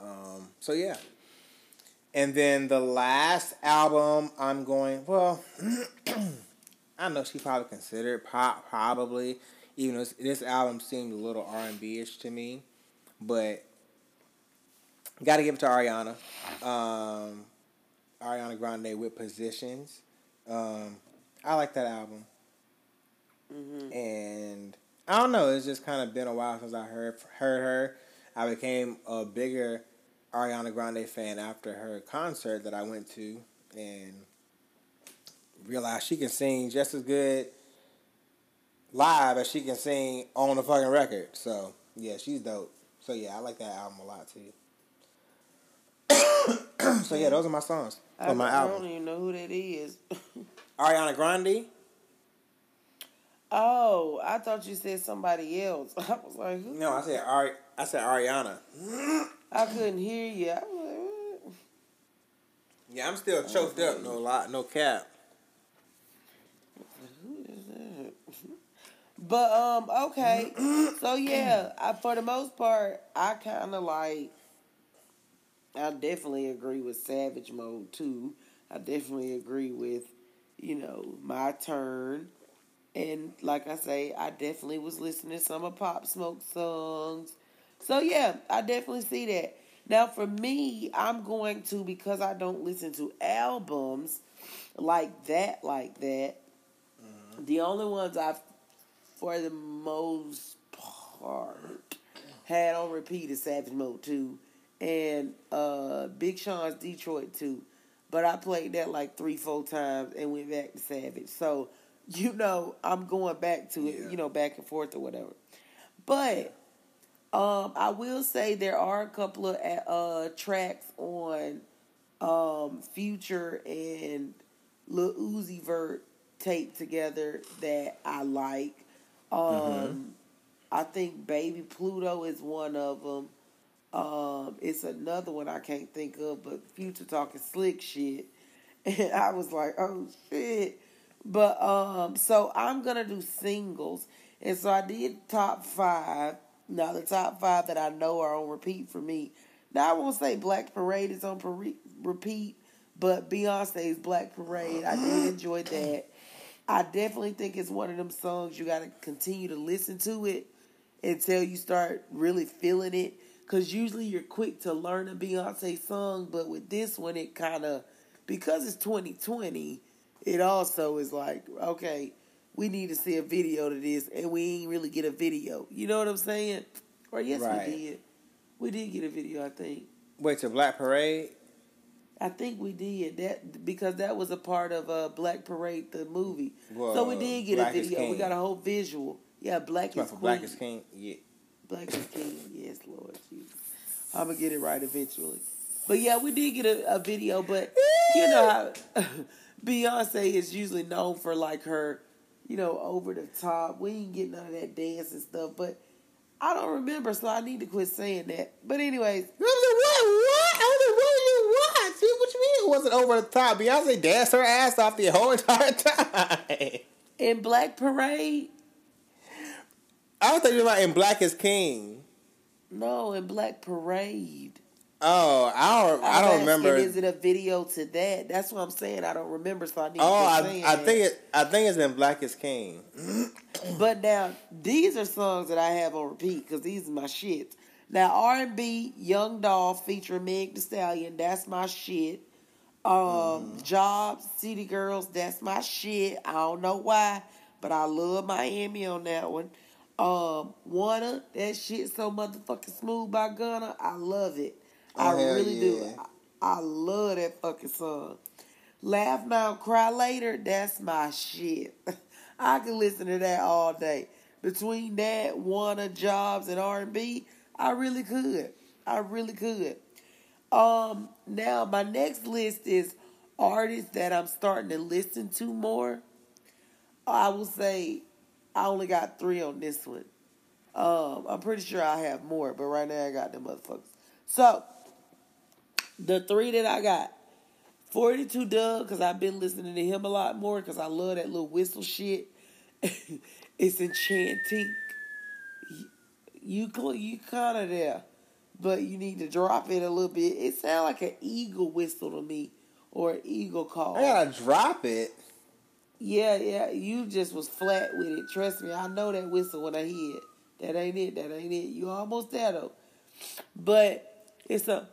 Um, so yeah. And then the last album, I'm going. Well, [clears throat] I know she probably considered pop, probably. Even though this album seemed a little R and B ish to me, but Got to give it to Ariana. Um, Ariana Grande with Positions. Um, I like that album. Mm-hmm. And I don't know. It's just kind of been a while since I heard heard her. I became a bigger Ariana Grande fan after her concert that I went to, and realized she can sing just as good live as she can sing on the fucking record. So yeah, she's dope. So yeah, I like that album a lot too. [coughs] so yeah, those are my songs for my album. I don't even know who that is. [laughs] Ariana Grande. Oh, I thought you said somebody else. [laughs] I was like, who? No, I said Ari. I said Ariana. [laughs] I couldn't hear you. Like, yeah, I'm still choked up. No lot, no cap. Who is that? [laughs] But um, okay. so yeah, I, for the most part, I kind of like I definitely agree with Savage Mode too. I definitely agree with, you know, my turn. And like I say, I definitely was listening to some of Pop Smoke songs. So yeah, I definitely see that. Now for me, I'm going to because I don't listen to albums like that, like that. Mm-hmm. The only ones I've, for the most part, had on repeat is Savage Mode 2 and uh, Big Sean's Detroit too. But I played that like three, four times and went back to Savage. So, you know, I'm going back to it, yeah. you know, back and forth or whatever. But um, I will say there are a couple of uh, tracks on um, Future and Lil Uzi Vert taped together that I like. Um, mm-hmm. I think Baby Pluto is one of them. Um, it's another one I can't think of, but Future talking slick shit, [laughs] and I was like, oh shit. But um, so I'm gonna do singles, and so I did top five. Now the top five that I know are on repeat for me. Now I won't say Black Parade is on pare- repeat, but Beyonce's Black Parade I did enjoy that. I definitely think it's one of them songs you got to continue to listen to it until you start really feeling it. Cause usually you're quick to learn a Beyonce song, but with this one it kind of because it's 2020, it also is like okay, we need to see a video to this, and we ain't really get a video. You know what I'm saying? Or yes, Right. we did. We did get a video, I think. Wait, to Black Parade? I think we did that because that was a part of uh, Black Parade, the movie. Well, so we did get Black a video. We got a whole visual. Yeah, Black is Queen. Black is King? Yeah. Black is King. Yes, Lord Jesus. I'm gonna get it right eventually. But yeah, we did get a, a video. But you know how [laughs] [laughs] Beyonce is usually known for like her, you know, over the top. We ain't get none of that dance and stuff. But I don't remember, so I need to quit saying that. But anyways, What? What? I was like, what you watch? What you mean it wasn't over the top? Beyonce danced her ass off the whole entire [laughs] time. in Black Parade, I was thinking about in Black is King. no, in Black Parade. Oh, I don't. I don't asking, remember. Is it a video to that? That's what I'm saying. I don't remember, so I need Oh, I, I think it. I think it's in Black is King. [clears throat] But now these are songs that I have on repeat because these are my shits. Now R and B, Young Dolph featuring Meg Thee Stallion, that's my shit. Um, Jobs, City Girls, that's my shit. I don't know why, but I love Miami on that one. Um, Wunna, that shit so motherfucking smooth by Gunna. I love it. I Oh, hell really do. I, I love that fucking song. Laugh Now, Cry Later, that's my shit. [laughs] I can listen to that all day. Between that, Wunna, Jobs, and R&B, I really could. I really could. Um, now my next list is artists that I'm starting to listen to more. I will say I only got three on this one. Um, I'm pretty sure I have more, but right now I got them motherfuckers. So the three that I got, 42 Dugg, because I've been listening to him a lot more because I love that little whistle shit. [laughs] it's enchanting. You cl- you kind of there, but you need to drop it a little bit. It sounds like an eagle whistle to me, or an eagle call. I gotta drop it. Yeah, yeah, you just was flat with it. Trust me, I know that whistle when I hear it. That ain't it. That ain't it. You almost there though, but it's a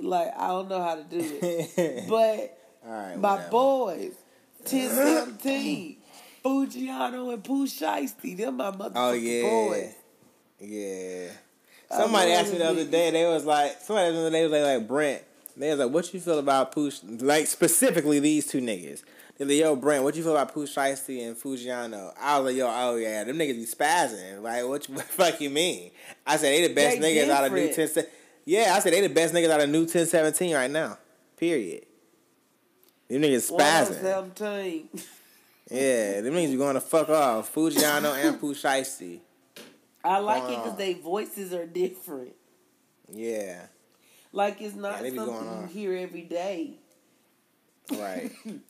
like I don't know how to do it. [laughs] but All right. my whatever. boys, 1017, [clears throat] Foogiano and Pooh Shiesty, them my motherfucking Oh yeah. boys. Yeah. Somebody asked me the other day. They was like, somebody the other day was like, like Brent. They was like, what you feel about Pooh? Like specifically these two niggas. They're like, yo, Brent, what you feel about Pooh Shiesty and Foogiano? I was like, yo, oh yeah, them niggas be spazzing. Like, what, you, [laughs] what the fuck you mean? I said they the best They niggas out of new different. 10. se- Yeah, I said they the best niggas out of new 1017 right now. Period. Them niggas spazzing. 117. Yeah, them niggas be going to fuck off. Foogiano and Pooh I like it because they voices are different. Yeah, Like it's not Yeah, something you hear every day. right. [laughs]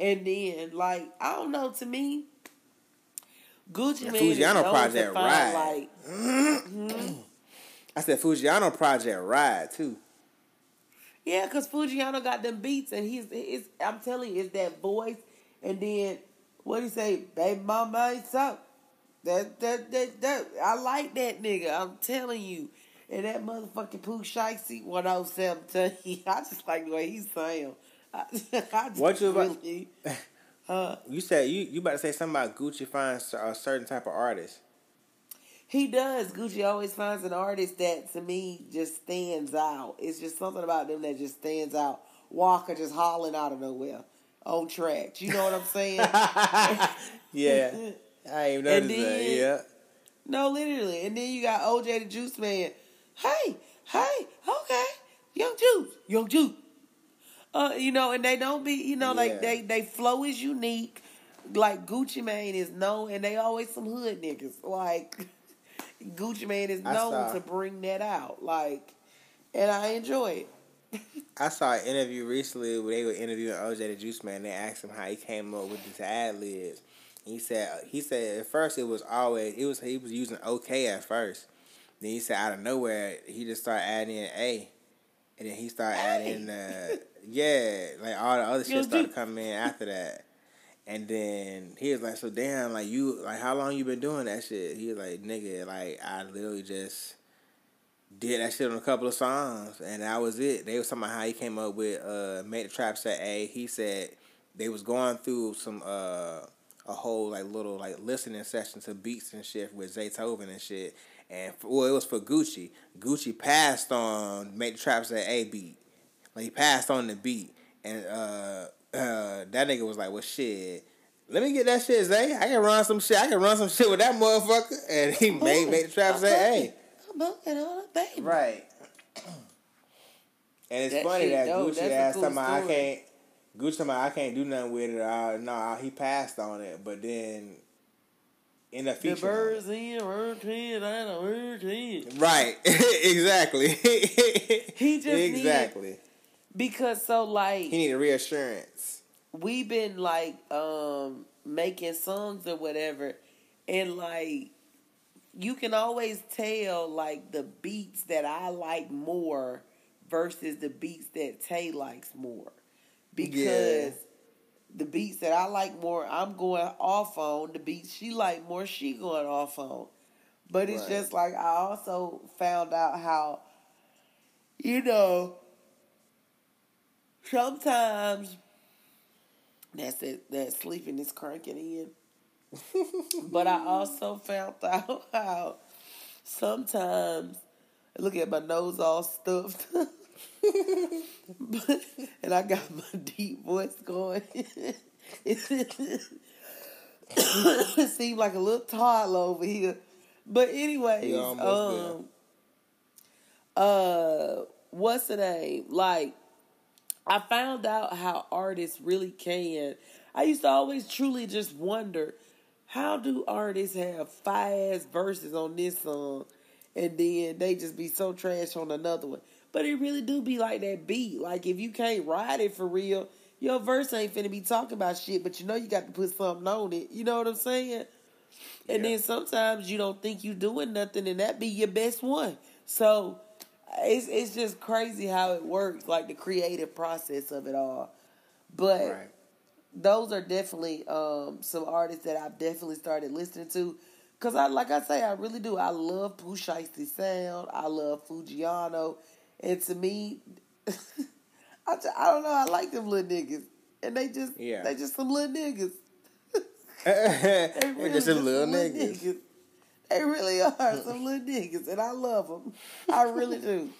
And then, like, I don't know, to me, Gucci The Man is Foogiano known to Project find, ride. like, [clears throat] hmm, I said Foogiano Project ride too. yeah, because Foogiano got them beats, and he's, it's, I'm telling you, it's that voice, and then, what do you say, baby mama ain't something. That, that, that, that, I like that nigga, I'm telling you. And that motherfucking Pooh Shiesty 1017, [laughs] I just like the way he sound. I, [laughs] I just What you about- really, [laughs] You said you you about to say something about Gucci finds a certain type of artist. He does. Gucci always finds an artist that to me just stands out. It's just something about them that just stands out. Waka just hollering out of nowhere on tracks. You know what I'm saying? [laughs] Yeah, I ain't noticed that. Yeah, no, literally. And then you got OJ the Juice Man. Hey, hey, okay, Young Juice, Young Juice. Uh, you know, and they don't be, you know, Yeah. like they they flow is unique. Like Gucci Mane is known, and they always some hood niggas. Like [laughs] Gucci Mane is known saw- to bring that out. Like, and I enjoy it. [laughs] I saw an interview recently where they were interviewing OJ the Juice Man. They asked him how he came up with these ad libs. He said he said at first it was always it was he was using OK at first. Then he said out of nowhere he just started adding in A, and then he started adding uh yeah like all the other shit started coming in after that. And then he was like, "So damn, like you, like how long you been doing that shit?" He was like, "Nigga, like I literally just did that shit on a couple of songs, and that was it." They was talking about how he came up with uh, "Make the Trap Set A." He said they was going through some uh a whole like little like listening session to beats and shit with Zaytoven and shit, and for, well, it was for Gucci. Gucci passed on "Make the Trap Set A" beat, like he passed on the beat, and uh, uh, that nigga was like, "Well, shit." Let me get that shit, Zay. I can run some shit. I can run some shit with that motherfucker. And he made make the trap say, "Hey, I'm looking on a baby. Right. And it's That funny that dope. Gucci That's asked cool somebody I can't Gucci somebody I can't do nothing with it. Uh, no, he passed on it, but then in the The feature. birds in, bird ten, I know bird ten. Right. [laughs] exactly. [laughs] He just needed- Exactly. Because so like He needed reassurance. we've been like um making songs or whatever and like you can always tell like the beats that I like more versus the beats that Tay likes more. Because Yeah. the beats that I like more, I'm going off on. The beats she like more, she going off on. But it's Right. just like I also found out how, you know, sometimes that's it. That sleeping is cranking in. [laughs] but I also found out how sometimes look at my nose all stuffed. But- [laughs] and I got my deep voice going. it seemed like a little toddler over here. But anyways, almost um, uh, what's the name? Like, I found out how artists really can. I used to always truly just wonder how do artists have five ass verses on this song and then they just be so trash on another one. But it really do be like that beat. Like if you can't ride it for real, your verse ain't finna be talking about shit, but you know you got to put something on it. You know what I'm saying? And Yeah. then sometimes you don't think you doing nothing and that be your best one. So it's it's just crazy how it works, like the creative process of it all. But Right. those are definitely um, some artists that I've definitely started listening to. Cause I like I say, I really do. I love Pooh Shiesty sound. I love Foogiano, and to me, [laughs] I, ju- I don't know. I like them little niggas, and they just Yeah. they just some little niggas. [laughs] They're really just some just little some niggas. They really are [laughs] some little niggas, and I love them. I really do.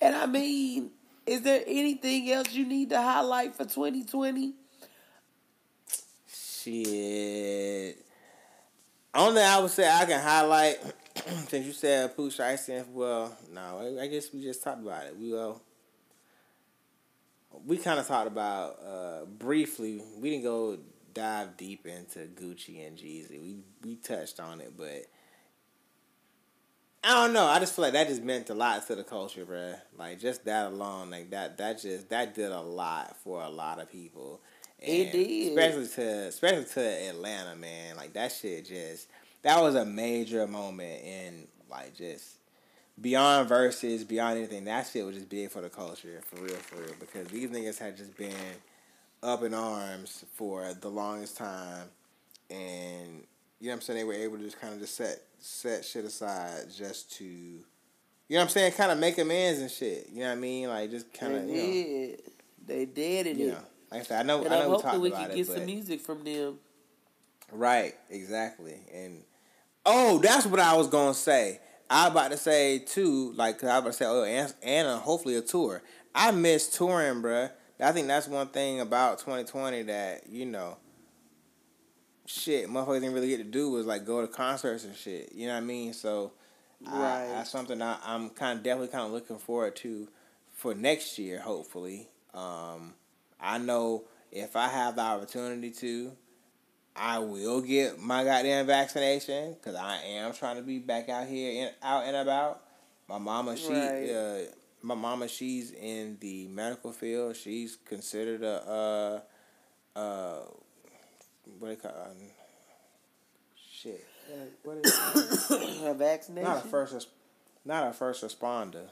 And I mean, is there anything else you need to highlight for 2020? Shit. Only I would say I can highlight [clears throat] since you said Pooh Shiesty. Well, no, I guess we just talked about it. We well, we kind of talked about uh, briefly. We didn't go dive deep into Gucci and Jeezy. We we touched on it, but I don't know. I just feel like that just meant a lot to the culture, bruh. Like just that alone, like that that just that did a lot for a lot of people. It did. especially to especially to Atlanta, man. Like that shit just that was a major moment in like just beyond verses, beyond anything. That shit was just big for the culture, for real, for real. Because these niggas had just been up in arms for the longest time, and you know what I'm saying. They were able to just kind of just set set shit aside just to, you know what I'm saying, kind of make amends and shit. You know what I mean? Like just kind They of, you know, did. They did it. you know. Like I said, I know, And I know we hope that talked we about can it, get but some music from them. Right, exactly. And oh, that's what I was gonna say. I was about to say too, like 'cause I was about to say, oh, and, and uh, hopefully a tour. I miss touring, bruh. I think that's one thing about 2020 that you know, shit, motherfuckers didn't really get to do was like go to concerts and shit. You know what I mean? So, I- that's something I, I'm kind of definitely kind of looking forward to for next year. Hopefully, um, I know if I have the opportunity to, I will get my goddamn vaccination because I am trying to be back out here and out and about. My mama, she, Right. uh, my mama, she's in the medical field. She's considered a uh uh what they call um, shit. Uh, What is? [coughs] A vaccination. not a first not a first responder.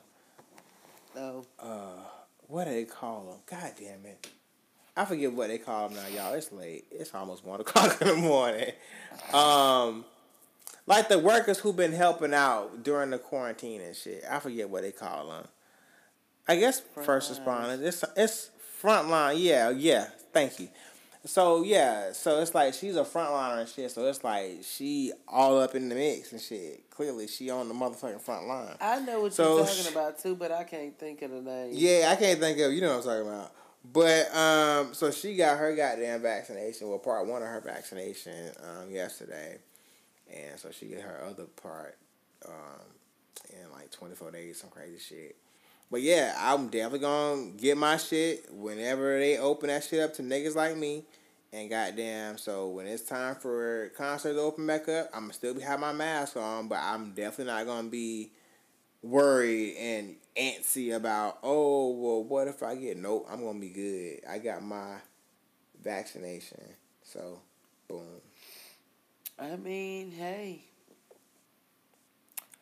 No. Uh, what do they call them? God damn it. I forget what they call them now, y'all. It's late. It's almost one [laughs] o'clock in the morning. Um, like the workers who've been helping out during the quarantine and shit. I forget what they call them. I guess first responders. It's it's frontline. Yeah, yeah. Thank you. So yeah, so it's like she's a frontliner and shit. So it's like she all up in the mix and shit. Clearly, she on the motherfucking front line. I know what So you're talking about too, but I can't think of the name. Yeah, I can't think of you know what I'm talking about. But um, so she got her goddamn vaccination. Well, part one of her vaccination um yesterday, and so she get her other part um in like 24 days, some crazy shit. But yeah, I'm definitely gonna get my shit whenever they open that shit up to niggas like me. And goddamn, so when it's time for concerts to open back up, I'm gonna still be have my mask on, but I'm definitely not gonna be worried and antsy about oh well what if I get nope I'm gonna be good. I got my vaccination. So boom. I mean, hey,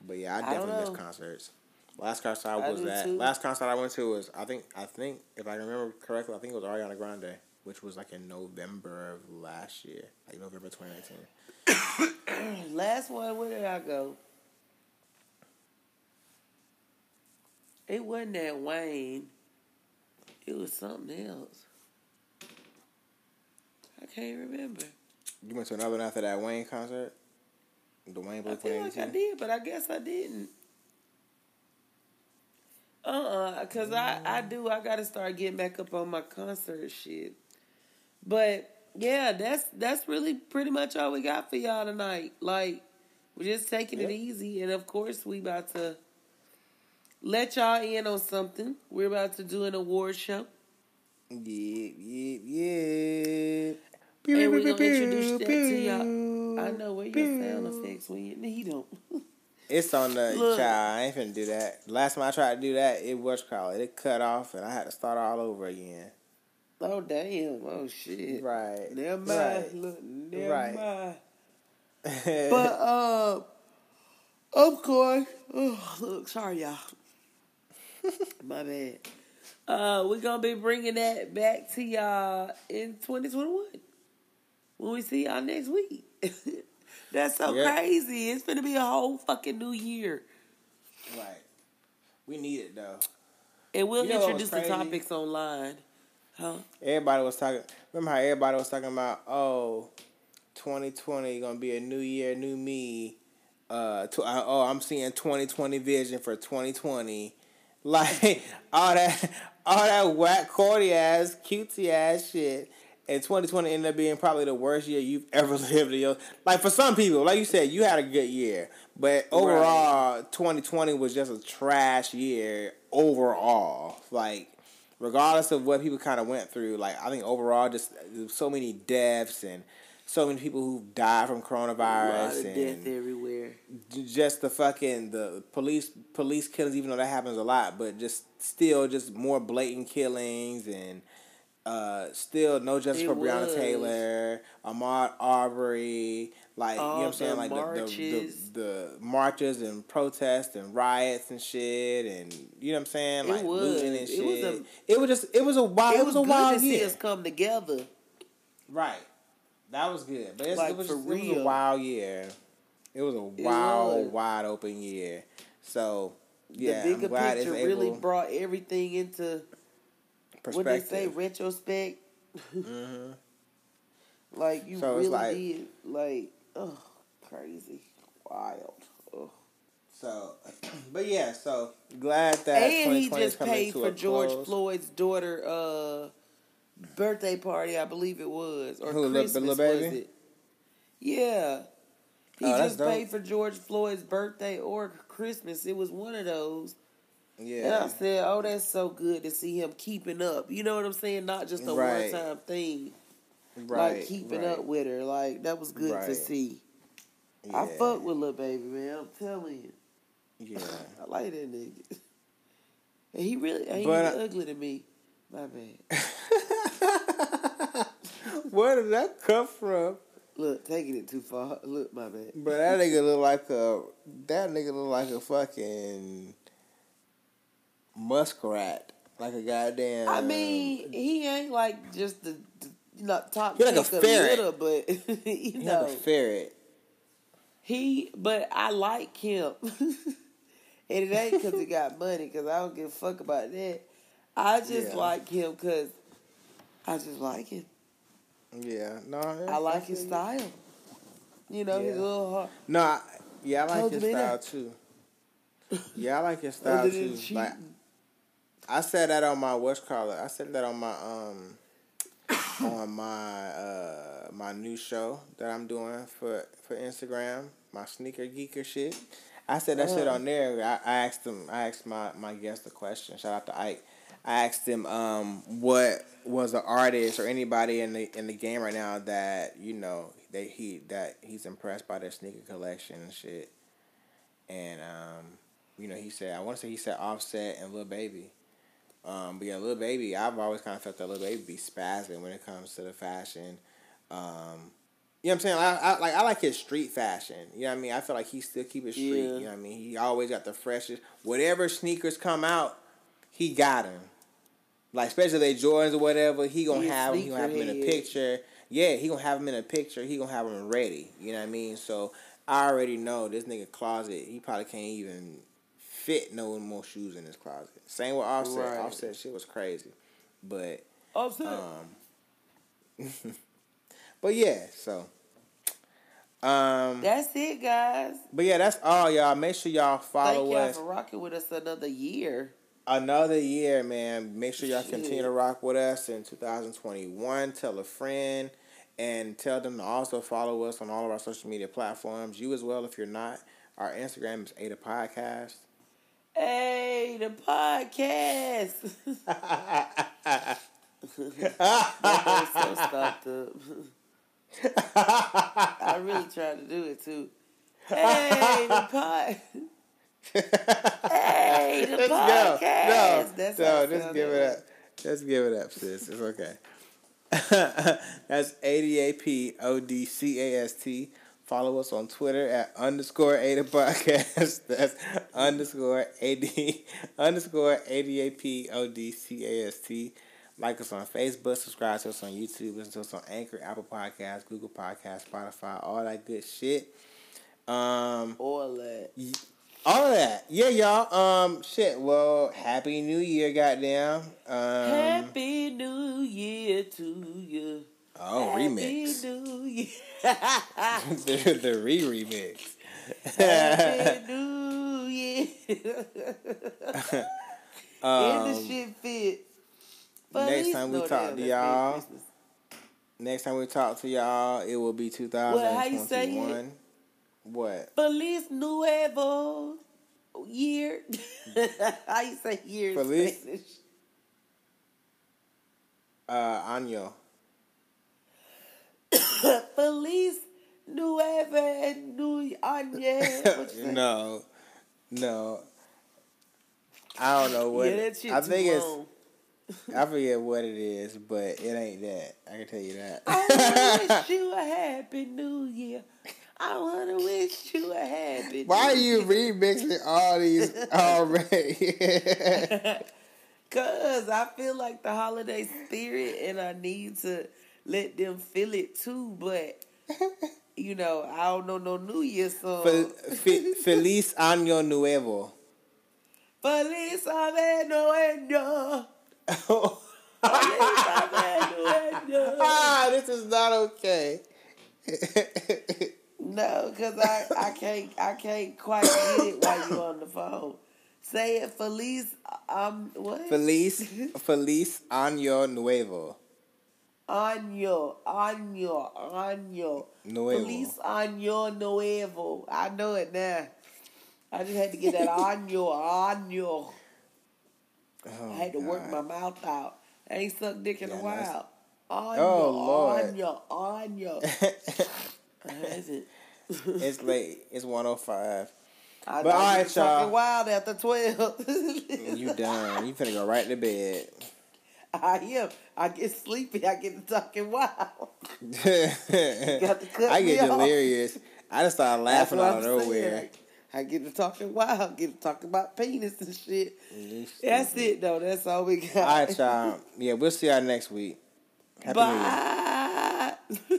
but yeah I I definitely miss concerts last concert I I was at too. last concert I went to was I think I think if I remember correctly I think it was Ariana Grande which was like in November of last year like November 2019 [coughs] last one. Where did I go? It wasn't that Wayne. It was something else. I can't remember. you went to another one after that Wayne concert the Wayne I feel like I did, but I guess I didn't. Uh uh cause I I do I gotta start getting back up on my concert shit. But yeah, that's that's really pretty much all we got for y'all tonight. Like we're just taking it easy, and of course we about to let y'all in on something. We're about to do an award show, yeah yeah yeah and we're gonna introduce that to y'all. I know where your sound effects when you need them. It's on the Look. child. I ain't finna do that. Last time I tried to do that, it was called. It cut off, and I had to start all over again. oh damn! Oh shit! Right. Never mind. Right. Look, never Right. mind. But [laughs] uh, of course, oh, look, sorry y'all. [laughs] My bad. Uh, we're gonna be bringing that back to y'all in 2021 when we see y'all next week. [laughs] That's so Yeah. crazy. It's gonna be a whole fucking new year, right. We need it though. and we'll You know introduce the topics online. Huh? Everybody was talking. Remember how everybody was talking about? Oh, 2020 gonna be a new year, new me. Uh, to, uh, oh, I'm seeing 2020 vision for 2020. [laughs] Like all that, all that whack, cordy ass, cutesy ass shit. And 2020 ended up being probably the worst year you've [laughs] ever lived in your like for some people, like you said, you had a good year. But overall, 2020 was just a trash year overall. Like regardless of what people kind of went through, like I think overall, just uh, so many deaths and so many people who died from coronavirus and death everywhere. just the fucking the police police killings. Even though that happens a lot, but just still just more blatant killings and. Uh, still no justice It for Breonna was. Taylor, Ahmaud Arbery, like you know what I'm saying, like the, the, marches. the the marches and protests and riots and shit, and you know what I'm saying, It like was. looting and It shit. was a- it was just it was a wild it, It was, was a wild year, us come together. right? That was good, but it's, Like, it was just, it was a wild year. It was a wild, wide open year. So yeah, the bigger picture really brought everything into what they say perspective. retrospect. Mhm. [laughs] Like you So really like- did like oh crazy. Wild. Ugh. So, [clears throat] but yeah, so glad that And he just paid for George close. Floyd's daughter uh birthday party, I believe it was. Or Who, Christmas Lil was it? Yeah. He Oh, just paid for George Floyd's birthday or Christmas. It was one of those. And I said, "Oh, that's so good to see him keeping up." You know what I'm saying? Not just a Right. one time thing, right. like keeping right. up with her. Like that was good to see. Yeah. I fuck with little baby man. I'm telling you, Yeah, [laughs] I like that nigga. And he really he But, ain't uh, ugly to me. My bad. [laughs] Where did that come from? Look, taking it too far. Look, my bad. But that nigga look like a that nigga look like a fucking muskrat, like a goddamn. I mean, he ain't like just the, the you know, top He like a ferret. litter, but [laughs] you know like a ferret. he. But I like him, [laughs] and it ain't because he [laughs] got money. Because I don't give a fuck about that. I just Yeah. like him because I just like him. Yeah, no, I like his style. You know, his little heart. No, I, yeah, I like his style too. Yeah, I like his style too. cheating. Like I said that on my what's called. I said that on my um on my uh my new show that I'm doing for for Instagram, my sneaker geeker shit. I said that shit Uh. on there. I, I asked them. I asked my my guest a question. Shout out to Ike. I asked him um what was an artist or anybody in the in the game right now that you know that he that he's impressed by their sneaker collection and shit. And um, you know, he said I want to say he said Offset and Lil Baby. Um, but yeah, little Baby, I've always kind of felt that little Baby be spazzing when it comes to the fashion. Um, you know what I'm saying? I, I like I like his street fashion. You know what I mean? I feel like he still keep it street. Yeah. You know what I mean? He always got the freshest. Whatever sneakers come out, he got them. Like especially they Jordans or whatever, he gonna have 'em, He gonna have them in a picture. Yeah, he gonna have them in a picture. He gonna have them ready. You know what I mean? So I already know this nigga closet. He probably can't even fit no more shoes in his closet. Same with Offset. Right. Offset shit was crazy, but Upset. um, [laughs] but yeah. So um, That's it, guys. but yeah, that's all y'all. Make sure y'all Thank follow y'all us. for rocking with us another year. another year, man. Make sure y'all Shit. continue to rock with us in 2021. Tell a friend and tell them to also follow us on all of our social media platforms. You as well, if you're not. Our Instagram is Ada Podcast. Hey, the podcast. So stopped up. I really tried to do it too. Hey, the pod. Hey, the Let's podcast. go. No, That's no, just give it up. Just give it up, sis. It's okay. [laughs] That's A D A P O D C A S T. Follow us on Twitter at underscore Ada Podcast. [laughs] That's underscore AD [laughs] underscore A D A P O D C A S T. Like us on Facebook, subscribe to us on YouTube, listen to us on Anchor, Apple Podcasts, Google Podcasts, Spotify, all that good shit. Um, All that. all of that. Yeah, y'all. Um, shit. Well, happy New Year, goddamn. Um, Happy New Year to you. Oh, Happy remix. New Year. [laughs] the the re remix. Happy [laughs] New Year. Is the um, shit fit? next time we talk to y'all, next time we talk to y'all, it will be 2021. Well, how you say it? twenty one. What? Feliz Nuevo Year. [laughs] how you say year Feliz-? Uh, Año. [coughs] Feliz Nueve New Año. [laughs] No, no. I don't know what. yeah, that shit I think it's. I forget what it is, but it ain't that. I can tell you that. I wish [laughs] you a happy new year. I wanna wish you a happy. Why are you year. remixing all these [laughs] already? Cause I feel like the holiday spirit, and I need to let them feel it too. But [laughs] you know, I don't know no New Year song. Fel- fe- Feliz Año Nuevo. Feliz Año Nuevo. [laughs] Ah, this is not okay. [laughs] No, cause I, I can't I can't quite get it while you're on the phone. Say it, Feliz. Um, what? Feliz, Feliz Año Nuevo. Año, año, año. Nuevo. Feliz año nuevo. I know it now. I just had to get that año, año. Oh, I had to work my mouth out. I ain't sucked dick in Yeah, a while. Año, Oh, Lord. año, año. I it. it's late. It's 105. I But know all right, y'all. wild after twelve. [laughs] You done. You finna go right to bed. I am. I get sleepy. I get to talking wild. I [laughs] got to cut get me off. delirious. I just start laughing out of nowhere. I, get to talking wild. Get to talking about penis and shit. That's it though. That's all we got. All right, y'all. Yeah, we'll see y'all next week. Happy New Year. Bye. [laughs]